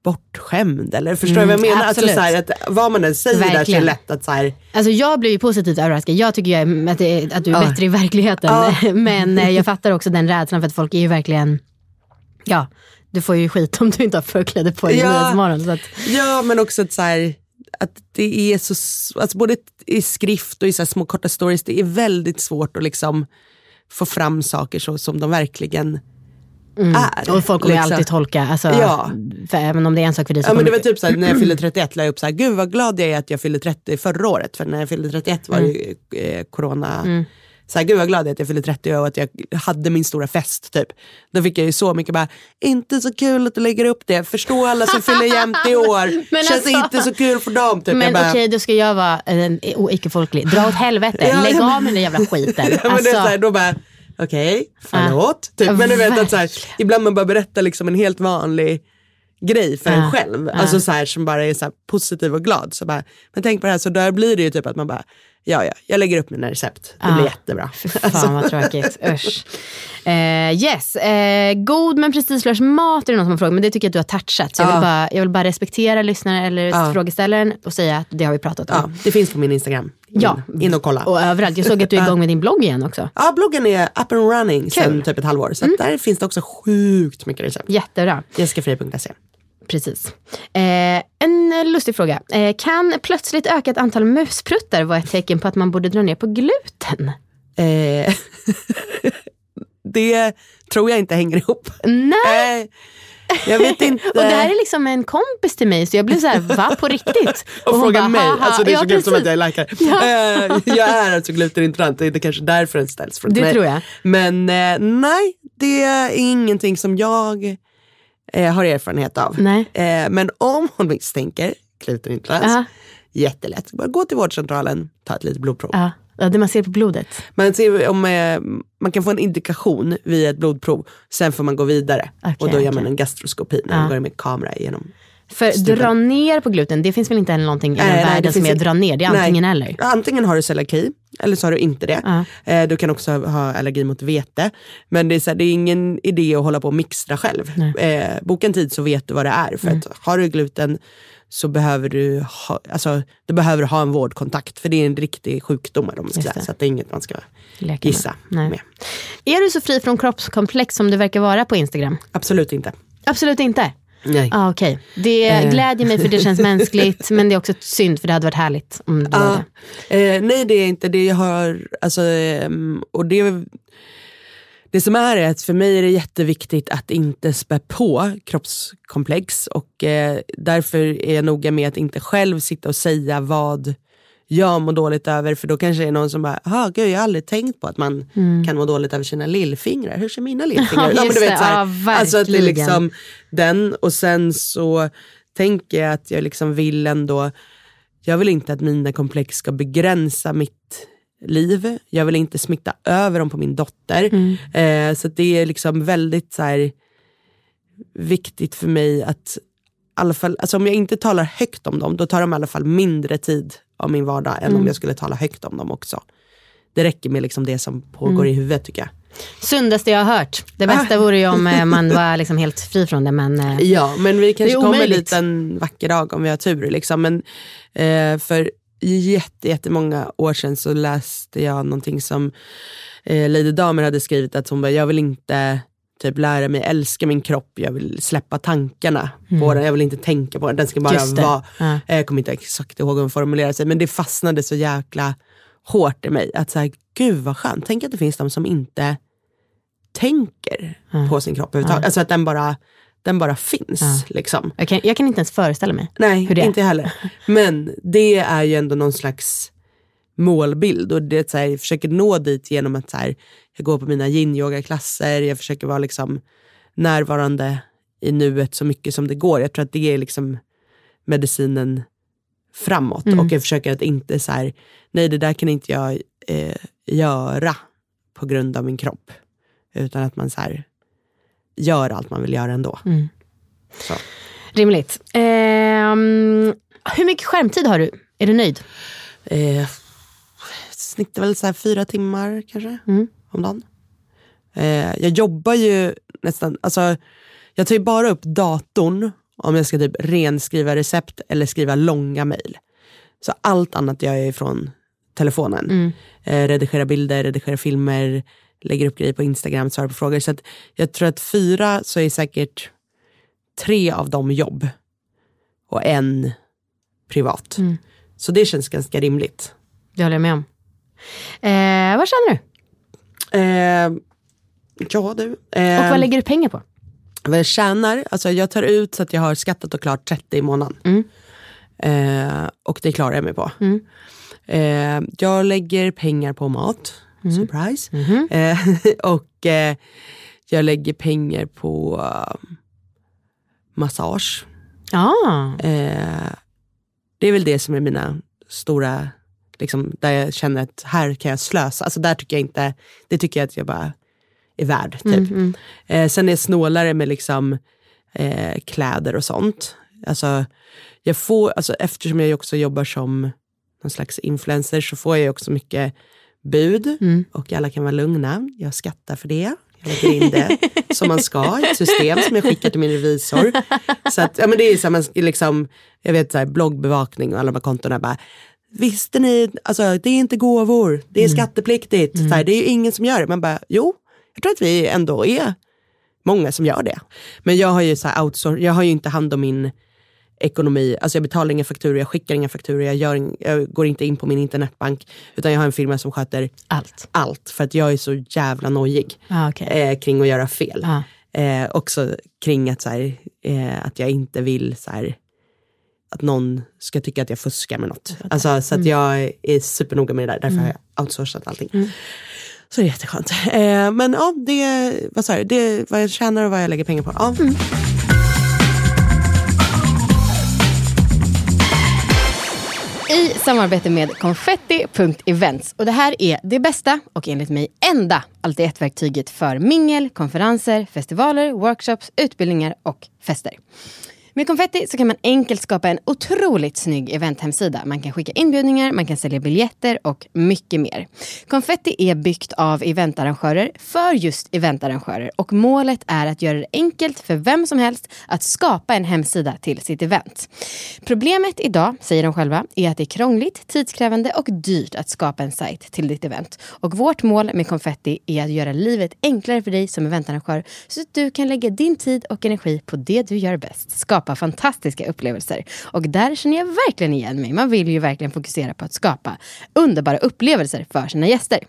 bortskämd. Eller förstår du vad jag menar? Alltså, så här, att, vad man än säger där så är Verkligen. det lätt att så här, Alltså jag blev ju positivt överraskad. Jag tycker ju att, det, att du är Ja. bättre i verkligheten. Ja. Men eh, jag fattar också den rädslan för att folk är ju verkligen, ja, du får ju skit om du inte har förkläde på dig Ja. Nyhetsmorgon. Så att, Ja men också att, så här, att det är så, alltså både i skrift och i så små korta stories, det är väldigt svårt att liksom få fram saker så som de verkligen är. och folk kommer ju liksom. alltid tolka, alltså, Ja. för även om det är en sak för dig så Ja men det var typ såhär, när jag fyllde 31 la jag upp såhär, gud vad glad jag är att jag fyllde 30 förra året. För när jag fyllde 31 var det ju eh, corona. Så här, gud vad glad jag är att jag fyllde 30 och att jag hade min stora fest typ. Då fick jag ju så mycket bara, inte så kul att du lägger upp det, förstå alla som fyller jämnt i år. Känns alltså- inte så kul för dem. Typ. Men okej, då ska jag vara en icke-folklig. Dra åt helvete, Ja, lägg av med den jävla skiten. Ja, men det är Alltså, så här, då bara, okej, förlåt. Typ. Men du vet att så här, ibland man bara berättar liksom en helt vanlig grej för en Ja, själv. Alltså så här, som bara är så positiv och glad. Så bara, men tänk på det här, så där blir det ju typ att man bara, ja ja, jag lägger upp mina recept. Det Ja. blir jättebra. Alltså, Fan vad tråkigt, usch. Eh, yes, eh, god men prestigelös mat är det någon som har frågat, men det tycker jag att du har touchat. Så jag, vill Ja. bara, jag vill bara respektera lyssnaren eller Ja. frågeställaren och säga att det har vi pratat om. ja, det finns på min Instagram. In, Ja. in och kolla. Och överallt. Jag såg att du är igång med din blogg igen också. Ja, bloggen är up and running sedan Kul. Mm. typ ett halvår. Så att där finns det också sjukt mycket recept. Jättebra. Jessicafri.se. Precis. Eh, en lustig fråga. Eh, kan plötsligt ökat antal muspruttar vara ett tecken på att man borde dra ner på gluten? Eh, det tror jag inte hänger ihop. Nej. Eh, jag vet inte. Och det här är liksom en kompis till mig så jag blev så här, va på riktigt? och hon fråga mig. Alltså det är Ja, så kul som att jag är läkare. Ja. Eh, jag är alltså glutenintolerant, det är kanske därför den ställs från Det mig. tror jag. Men nej, det är ingenting som jag eh, har erfarenhet av. Nej. Eh, men om hon misstänker glutenintolerans, Ja. jättelätt. Bara gå till vårdcentralen, ta ett litet blodprov. Ja, ja, det man ser på blodet. Man, ser om, eh, man kan få en indikation via ett blodprov, sen får man gå vidare. Okej, och då gör okej. man en gastroskopi när man går med kamera igenom. För Stupen. dra ner på gluten, det finns väl inte någonting i Nej, nej, världen det som är inte- dra ner, det är Nej. antingen eller. Antingen har du celiaki eller så har du inte det. Ja. Eh, du kan också ha allergi mot vete. Men det är, så här, det är ingen idé att hålla på och mixtra själv. Eh, boka en tid så vet du vad det är. För Mm. att har du gluten så behöver du ha, alltså, du behöver ha en vårdkontakt. För det är en riktig sjukdom. Om ska. Så att det är inget man ska Leka med. gissa Nej. med. Är du så fri från kroppskomplex som du verkar vara på Instagram? Absolut inte. Absolut inte. Nej. Ah, Okej, det Eh. glädjer mig för det känns mänskligt men det är också synd för det hade varit härligt om det Ja. det. Eh, nej det är inte det jag har, alltså, ehm, och det, det som är är att för mig är det jätteviktigt att inte spä på kroppskomplex och eh, därför är jag noga med att inte själv sitta och säga vad jag mår dåligt över för då kanske det är någon som bara, "Jaha, gud jag har aldrig tänkt på att man kan må dåligt över sina lillfingrar, hur ser mina lillfingrar ut?" Ja, men just du vet, det. så här, Ja, alltså att det är verkligen. liksom den och sen så tänker jag att jag liksom vill ändå jag vill inte att mina komplex ska begränsa mitt liv. Jag vill inte smitta över dem på min dotter. Eh, så det är liksom väldigt så här, viktigt för mig att, i alla fall, alltså om jag inte talar högt om dem, då tar de i alla fall mindre tid av min vardag än om jag skulle tala högt om dem också. Det räcker med liksom det som pågår i huvudet tycker jag. Sundaste jag har hört. Det bästa vore ju om eh, man var liksom helt fri från det men eh, Ja, men vi kanske kommer dit en vacker dag om vi har tur. Liksom. Men, eh, för jätte, jättemånga år sedan så läste jag någonting som eh, Lady Damer hade skrivit att hon bara, jag vill inte typ lära mig älska min kropp, jag vill släppa tankarna på den, jag vill inte tänka på den, den ska bara Mm. Vara, Ja. eh, jag kommer inte exakt ihåg hur hon formulerade sig, men det fastnade så jäkla hårt i mig. Att så här, gud vad skönt, tänk att det finns de som inte tänker på sin kropp överhuvudtaget. Alltså att den bara, den bara finns. Liksom. jag, kan, jag kan inte ens föreställa mig. Nej, Hur det är. inte heller. Men det är ju ändå någon slags målbild och det så här, jag försöker nå dit genom att så här, jag går på mina yin-yoga-klasser, jag försöker vara liksom närvarande i nuet så mycket som det går. Jag tror att det är liksom medicinen framåt och jag försöker att inte så här, nej det där kan inte jag eh, göra på grund av min kropp. Utan att man så här, gör allt man vill göra ändå. Så. Rimligt. Ehm, hur mycket skärmtid har du? Är du nöjd? Eh, snittar väl så här fyra timmar kanske Mm. Om dagen. Eh, jag jobbar ju nästan, alltså jag tar ju bara upp datorn om jag ska typ renskriva recept eller skriva långa mejl. Så allt annat gör jag ifrån telefonen. Eh, redigera bilder, redigera filmer, lägger upp grejer på Instagram, svarar på frågor. Så jag tror att fyra så är säkert tre av dem jobb och en privat. Så det känns ganska rimligt. Det håller jag med om. Eh, vad känner du? Eh, ja du. Eh, Och vad lägger du pengar på? vad jag tjänar, alltså jag tar ut så att jag har skattat och klart 30 i månaden. Mm. Eh, och det klarar jag mig på. Eh, jag lägger pengar på mat, Mm. surprise. Eh, och eh, jag lägger pengar på eh, massage. Ah, Eh, det är väl det som är mina stora, liksom, där jag känner att här kan jag slösa. Alltså där tycker jag inte, det tycker jag att jag bara är värd. Typ. Eh, sen är jag snålare med liksom, eh, kläder och sånt. Alltså, jag får, alltså, eftersom jag också jobbar som någon slags influencer så får jag också mycket bud och alla kan vara lugna. Jag skattar för det. Jag lägger in det som man ska i ett system som jag skickar till min revisor. Så att, ja, men det är så här, man liksom, jag vet så här, bloggbevakning och alla de här kontona bara Visste ni, alltså det är inte gåvor, det är skattepliktigt. Så här, det är ju ingen som gör det. Man bara, jo, jag tror att vi ändå är många som gör det. Men jag har ju så här outsource, jag har ju inte hand om min ekonomi, alltså jag betalar inga fakturor, jag skickar inga fakturor, jag, gör, ing- jag går inte in på min internetbank, utan jag har en firma som sköter allt. allt, för att jag är så jävla nojig Ah, okej. eh, kring att göra fel. Ah. Eh, också kring att, så här, eh, att jag inte vill så här, att någon ska tycka att jag fuskar med något. Alltså, så att jag är supernoga med det där, därför har jag outsourcat allting. Så det är jätteskönt. Eh, men ja, det, vad du, det är vad jag tjänar och vad jag lägger pengar på. Ja. I samarbete med konfetti.events. Och det här är det bästa och enligt mig enda allt i ett-verktyget för mingel, konferenser, festivaler, workshops, utbildningar och fester. Med Konfetti så kan man enkelt skapa en otroligt snygg eventhemsida. Man kan skicka inbjudningar, man kan sälja biljetter och mycket mer. Konfetti är byggt av eventarrangörer för just eventarrangörer och målet är att göra det enkelt för vem som helst att skapa en hemsida till sitt event. Problemet idag, säger de själva, är att det är krångligt, tidskrävande och dyrt att skapa en sajt till ditt event. Och vårt mål med Konfetti är att göra livet enklare för dig som eventarrangör så att du kan lägga din tid och energi på det du gör bäst. Skapa fantastiska upplevelser. Och där känner jag verkligen igen mig. Man vill ju verkligen fokusera på att skapa underbara upplevelser för sina gäster.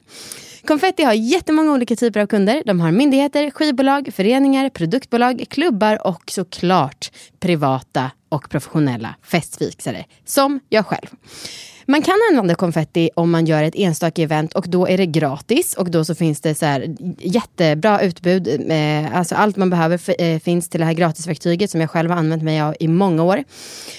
Konfetti har jättemånga olika typer av kunder. De har myndigheter, skivbolag, föreningar, produktbolag, klubbar och såklart privata och professionella festfixare. Som jag själv. Man kan använda konfetti om man gör ett enstaka event och då är det gratis och då så finns det så här jättebra utbud. Eh, alltså allt man behöver eh, finns till det här gratisverktyget som jag själv har använt mig av i många år.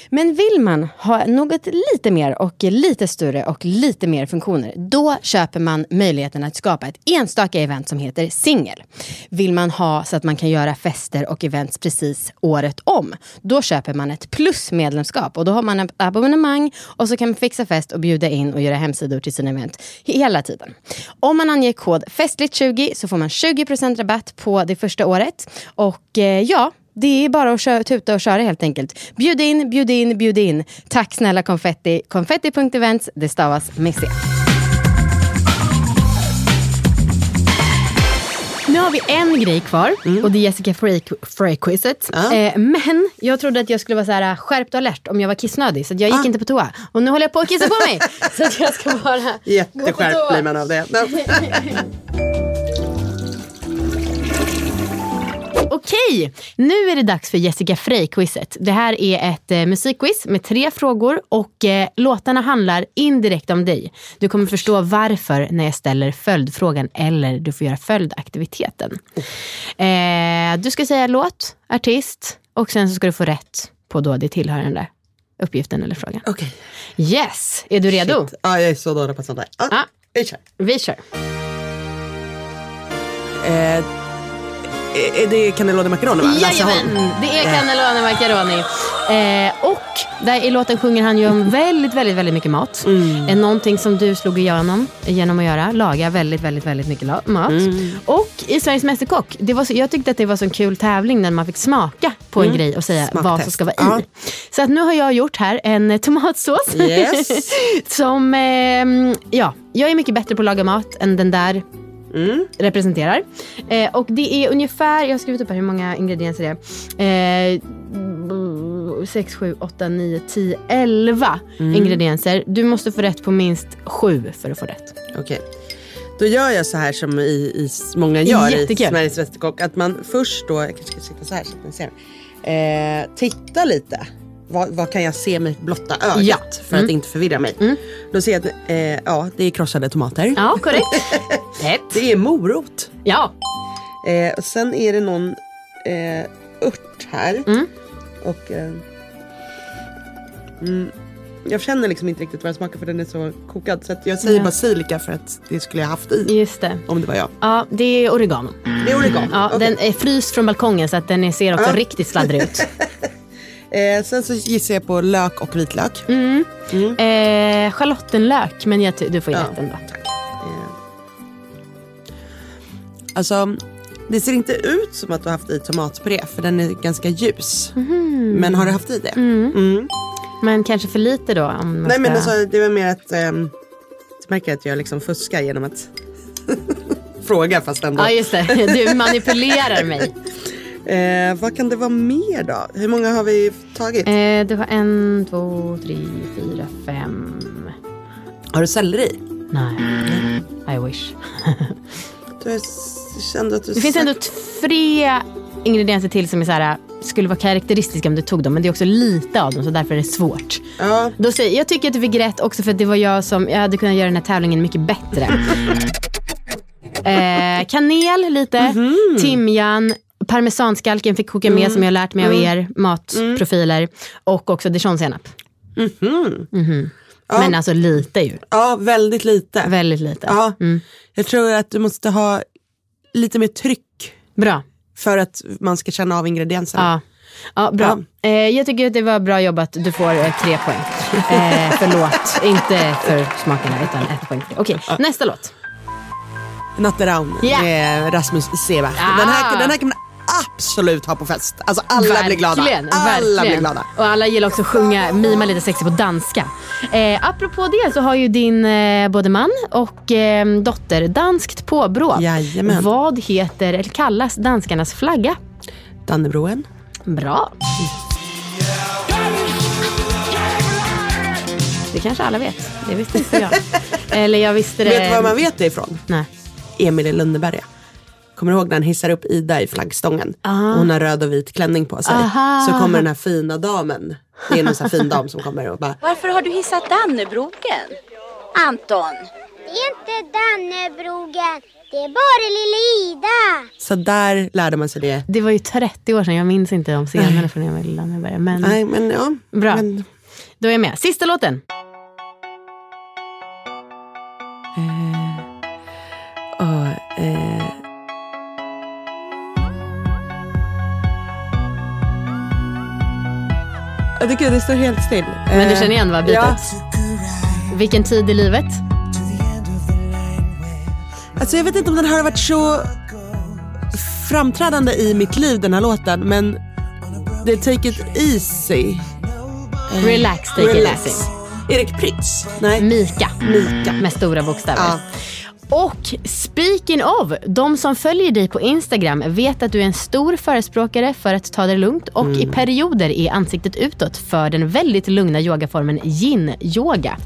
Men vill man ha något lite mer och lite större och lite mer funktioner, då köper man möjligheten att skapa ett enstaka event som heter singel. Vill man ha så att man kan göra fester och events precis året om, då köper man ett plusmedlemskap och då har man ett abonnemang och så kan man fixa fest och bjuda in och göra hemsidor till sina event hela tiden. Om man anger kod festligt20 så får man 20% rabatt på det första året och eh, ja, det är bara att köra, tuta och köra helt enkelt. Bjud in, bjud in, bjud in. Tack snälla konfetti. Konfetti.events, det stavas med C. har vi en grej kvar och det är Jessica Frey-quizet. Ja. Eh, men jag trodde att jag skulle vara så här skärpt och alert om jag var kissnödig så jag gick Ah. inte på toa. Och nu håller jag på att kissa på mig. så att jag ska bara gå på Jätteskärpt toa. blir man av det. Okej, nu är det dags för Jessica Frey-quizet. Det här är ett eh, musikquiz med tre frågor och eh, låtarna handlar indirekt om dig. Du kommer förstå varför när jag ställer följdfrågan eller du får göra följdaktiviteten. Eh, du ska säga låt, artist och sen så ska du få rätt på då det tillhörande uppgiften eller frågan. Okej. Yes, är du redo? Shit. Ja, jag är så dålig på sånt där. Ja, Ja. vi kör. Vi kör. Eh, är, är det cannelloni macaroni va? Jajamän, det är cannelloni macaroni. Eh, och där i låten sjunger han ju om väldigt, väldigt, väldigt mycket mat. Mm. Eh, någonting som du slog igenom genom att göra, laga väldigt, väldigt, väldigt mycket mat. Mm. Och i Sveriges Mästerkock, det var så, jag tyckte att det var så en kul tävling när man fick smaka på en grej och säga vad som Mm. Smaktest. ska vara Ja. i. Så att nu har jag gjort här en eh, tomatsås. Yes. som, ehm, ja, jag är mycket bättre på att laga mat än den där Mm. representerar. Eh, och det är ungefär, jag har skrivit upp här hur många ingredienser det är. Eh, 6, 7, 8, 9, 10, 11 Mm. ingredienser. Du måste få rätt på minst 7 för att få rätt. Okej. Då gör jag så här som i, i många gör i Jättekul. Sveriges Mästerkock. Att man först då, jag kanske ska sitta så här så att man ser. Eh, titta lite. Vad, vad kan jag se med blotta ögat? Ja. För Mm. att inte förvirra mig. Då ser jag att eh, ja, det är krossade tomater. Ja, korrekt. Rätt. Det är morot. Ja. Eh, och sen är det någon eh, ört här. Mm. Och eh, mm, jag känner liksom inte riktigt vad den smakar för den är så kokad. Så jag säger Ja. basilika för att det skulle jag haft i. Just det. Om det var jag. Ja, det är oregano. Det är oregano. Ja, Okej. Den är fryst från balkongen så att den ser också Ja. riktigt sladdrig ut. Eh, sen så gissar jag på lök och vitlök. Mm. Eh, schalottenlök, men jag, du får ju Ja, rätt ändå. Alltså, det ser inte ut som att du har haft i tomatpuré för den är ganska ljus. Men har du haft i det? Mm. Men kanske för lite då. Om Nej ska... men alltså, det var mer att jag märker att jag liksom fuskar genom att fråga fast ändå. Ja, just det. Du manipulerar mig. Eh, vad kan det vara mer då? Hur många har vi tagit? Eh, du har en, två, tre, fyra, fem. Har du selleri? Nej, I wish. Du har kände att du Det finns ändå tre ingredienser till som är så här, skulle vara karaktäristiska om du tog dem. Men det är också lite av dem så därför är det svårt. Ja, Då säger, jag tycker att du fick rätt också för det var jag som, jag hade kunnat göra den här tävlingen mycket bättre. eh, kanel lite, timjan, parmesanskalken fick koka med som jag lärt mig av er matprofiler. Och också dijonsenap. Mhm. Men alltså lite ju. ja, väldigt lite. Väldigt lite. Ja, Mm. Jag tror att du måste ha lite mer tryck Bra. för att man ska känna av ingredienserna. Ja. Ja, bra. Eh, jag tycker att det var bra jobbat. Du får eh, tre poäng. Eh, förlåt, inte för smakerna utan ett poäng. Okej, nästa låt. Natterraun Ja. med Rasmus Seebach. Ah. Den, här, den här kan man absolut ha på fest. Alltså alla blir glada. Verkligen, Alla verkligen. blir glada. Och alla gillar också att sjunga, mima lite sexigt på danska. Eh, apropå det så har ju din eh, både man och eh, dotter danskt påbrå. Jajamän. Vad heter, eller kallas danskarnas flagga? Dannebroen. Bra. Det kanske alla vet. Det visste inte jag. Eller jag visste det. Vet du var man vet det ifrån? Nej. Emil i Lönneberga. Kommer du ihåg när han hissar upp Ida i flaggstången? Och hon har röd och vit klänning på sig. Aha. Så kommer den här fina damen. Det är någon sån här fin dam som kommer och bara Varför har du hissat Dannebrogen? Anton. Det är inte Dannebrogen. Det är bara lilla Ida. Så där lärde man sig det. Det var ju 30 år sedan. Jag minns inte de scenerna från Emil i Lönneberga. Men Nej men ja. Bra. Men, då är jag med. Sista låten. Jag tycker det står helt still. Men du Eh, känner igen va, bitet? Ja. Vilken tid i livet? Alltså jag vet inte om den har varit så framträdande i mitt liv den här låten men det är Take It Easy. Relax, take it Relax. easy. Erik Prytz? Nej. Mika. Mika. Med stora bokstäver. Ja. Och speaking of, de som följer dig på Instagram vet att du är en stor förespråkare för att ta det lugnt och Mm. i perioder är ansiktet utåt för den väldigt lugna yogaformen yin-yoga.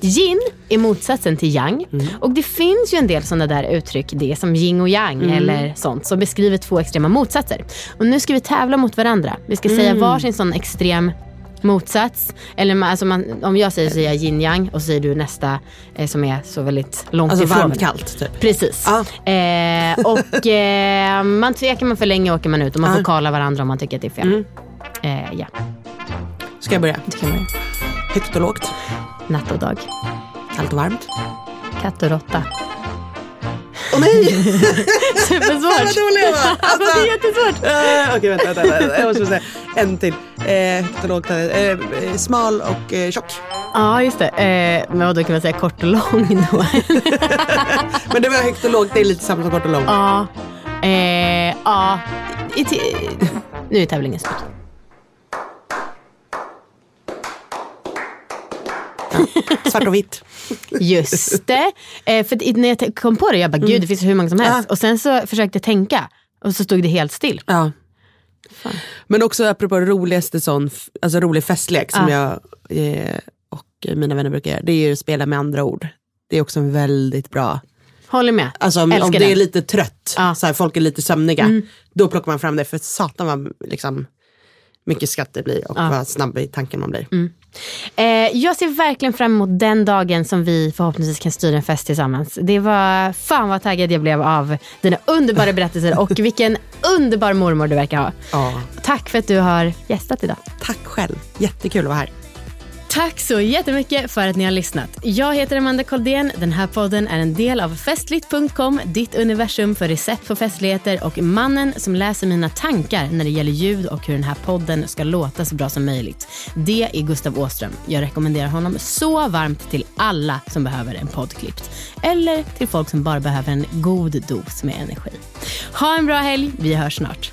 Yin är motsatsen till yang Mm. och det finns ju en del sådana där uttryck, det är som yin och yang Mm. eller sånt, som beskriver två extrema motsatser. Och nu ska vi tävla mot varandra. Vi ska säga Mm. varsin sån extrem motsats. Eller alltså man, om jag säger så säger jag yin yang och så säger du nästa eh, som är så väldigt långt Alltså ifrån. varmt kallt typ. Precis. Ja. Eh, och eh, man tvekar man för länge åker man ut och man Ja. får kalla varandra om man tycker att det är fel. Mm. Eh, ja, Ska jag börja? det kan man Högt och lågt. Natt och dag. Kallt och varmt. Katt och råtta. Åh nej! Supersvårt. Fan vad dålig jag var. Alltså, det är jättesvårt. Eh, Okej vänta, vänta, vänta. Jag måste säga en till. Högt och lågt, smal och eh, tjock. Ja, just det. Eh, men då kan man säga kort och lång då. Men det var högt och lågt, det är lite samma som kort och lång. ja. Eh, ja. Nu är tävlingen slut. Svart och vitt. Just det. Eh, för när jag kom på det, jag bara gud det finns hur många som helst. Mm. Ja. Och sen så försökte jag tänka och så stod det helt still. Ja. Men också apropå roligaste sån, alltså rolig festlek som jag eh, och mina vänner brukar göra, det är ju att spela med andra ord. Det är också en väldigt bra, Håller med. alltså om, om det är lite trött, Ja. Mm. så här, folk är lite sömniga, då plockar man fram det för satan vad liksom, mycket skratt det blir och vad snabb i tanken man blir. Mm. Eh, jag ser verkligen fram emot den dagen som vi förhoppningsvis kan styra en fest tillsammans. Det var fan vad taggad jag blev av dina underbara berättelser och vilken underbar mormor du verkar ha. Ja. Tack för att du har gästat idag. Tack själv, jättekul att vara här. Tack så jättemycket för att ni har lyssnat. Jag heter Amanda Koldén. Den här podden är en del av festligt.com, ditt universum för recept på festligheter och mannen som läser mina tankar när det gäller ljud och hur den här podden ska låta så bra som möjligt. Det är Gustav Åström. Jag rekommenderar honom så varmt till alla som behöver en podd klippt. Eller till folk som bara behöver en god dos med energi. Ha en bra helg. Vi hörs snart.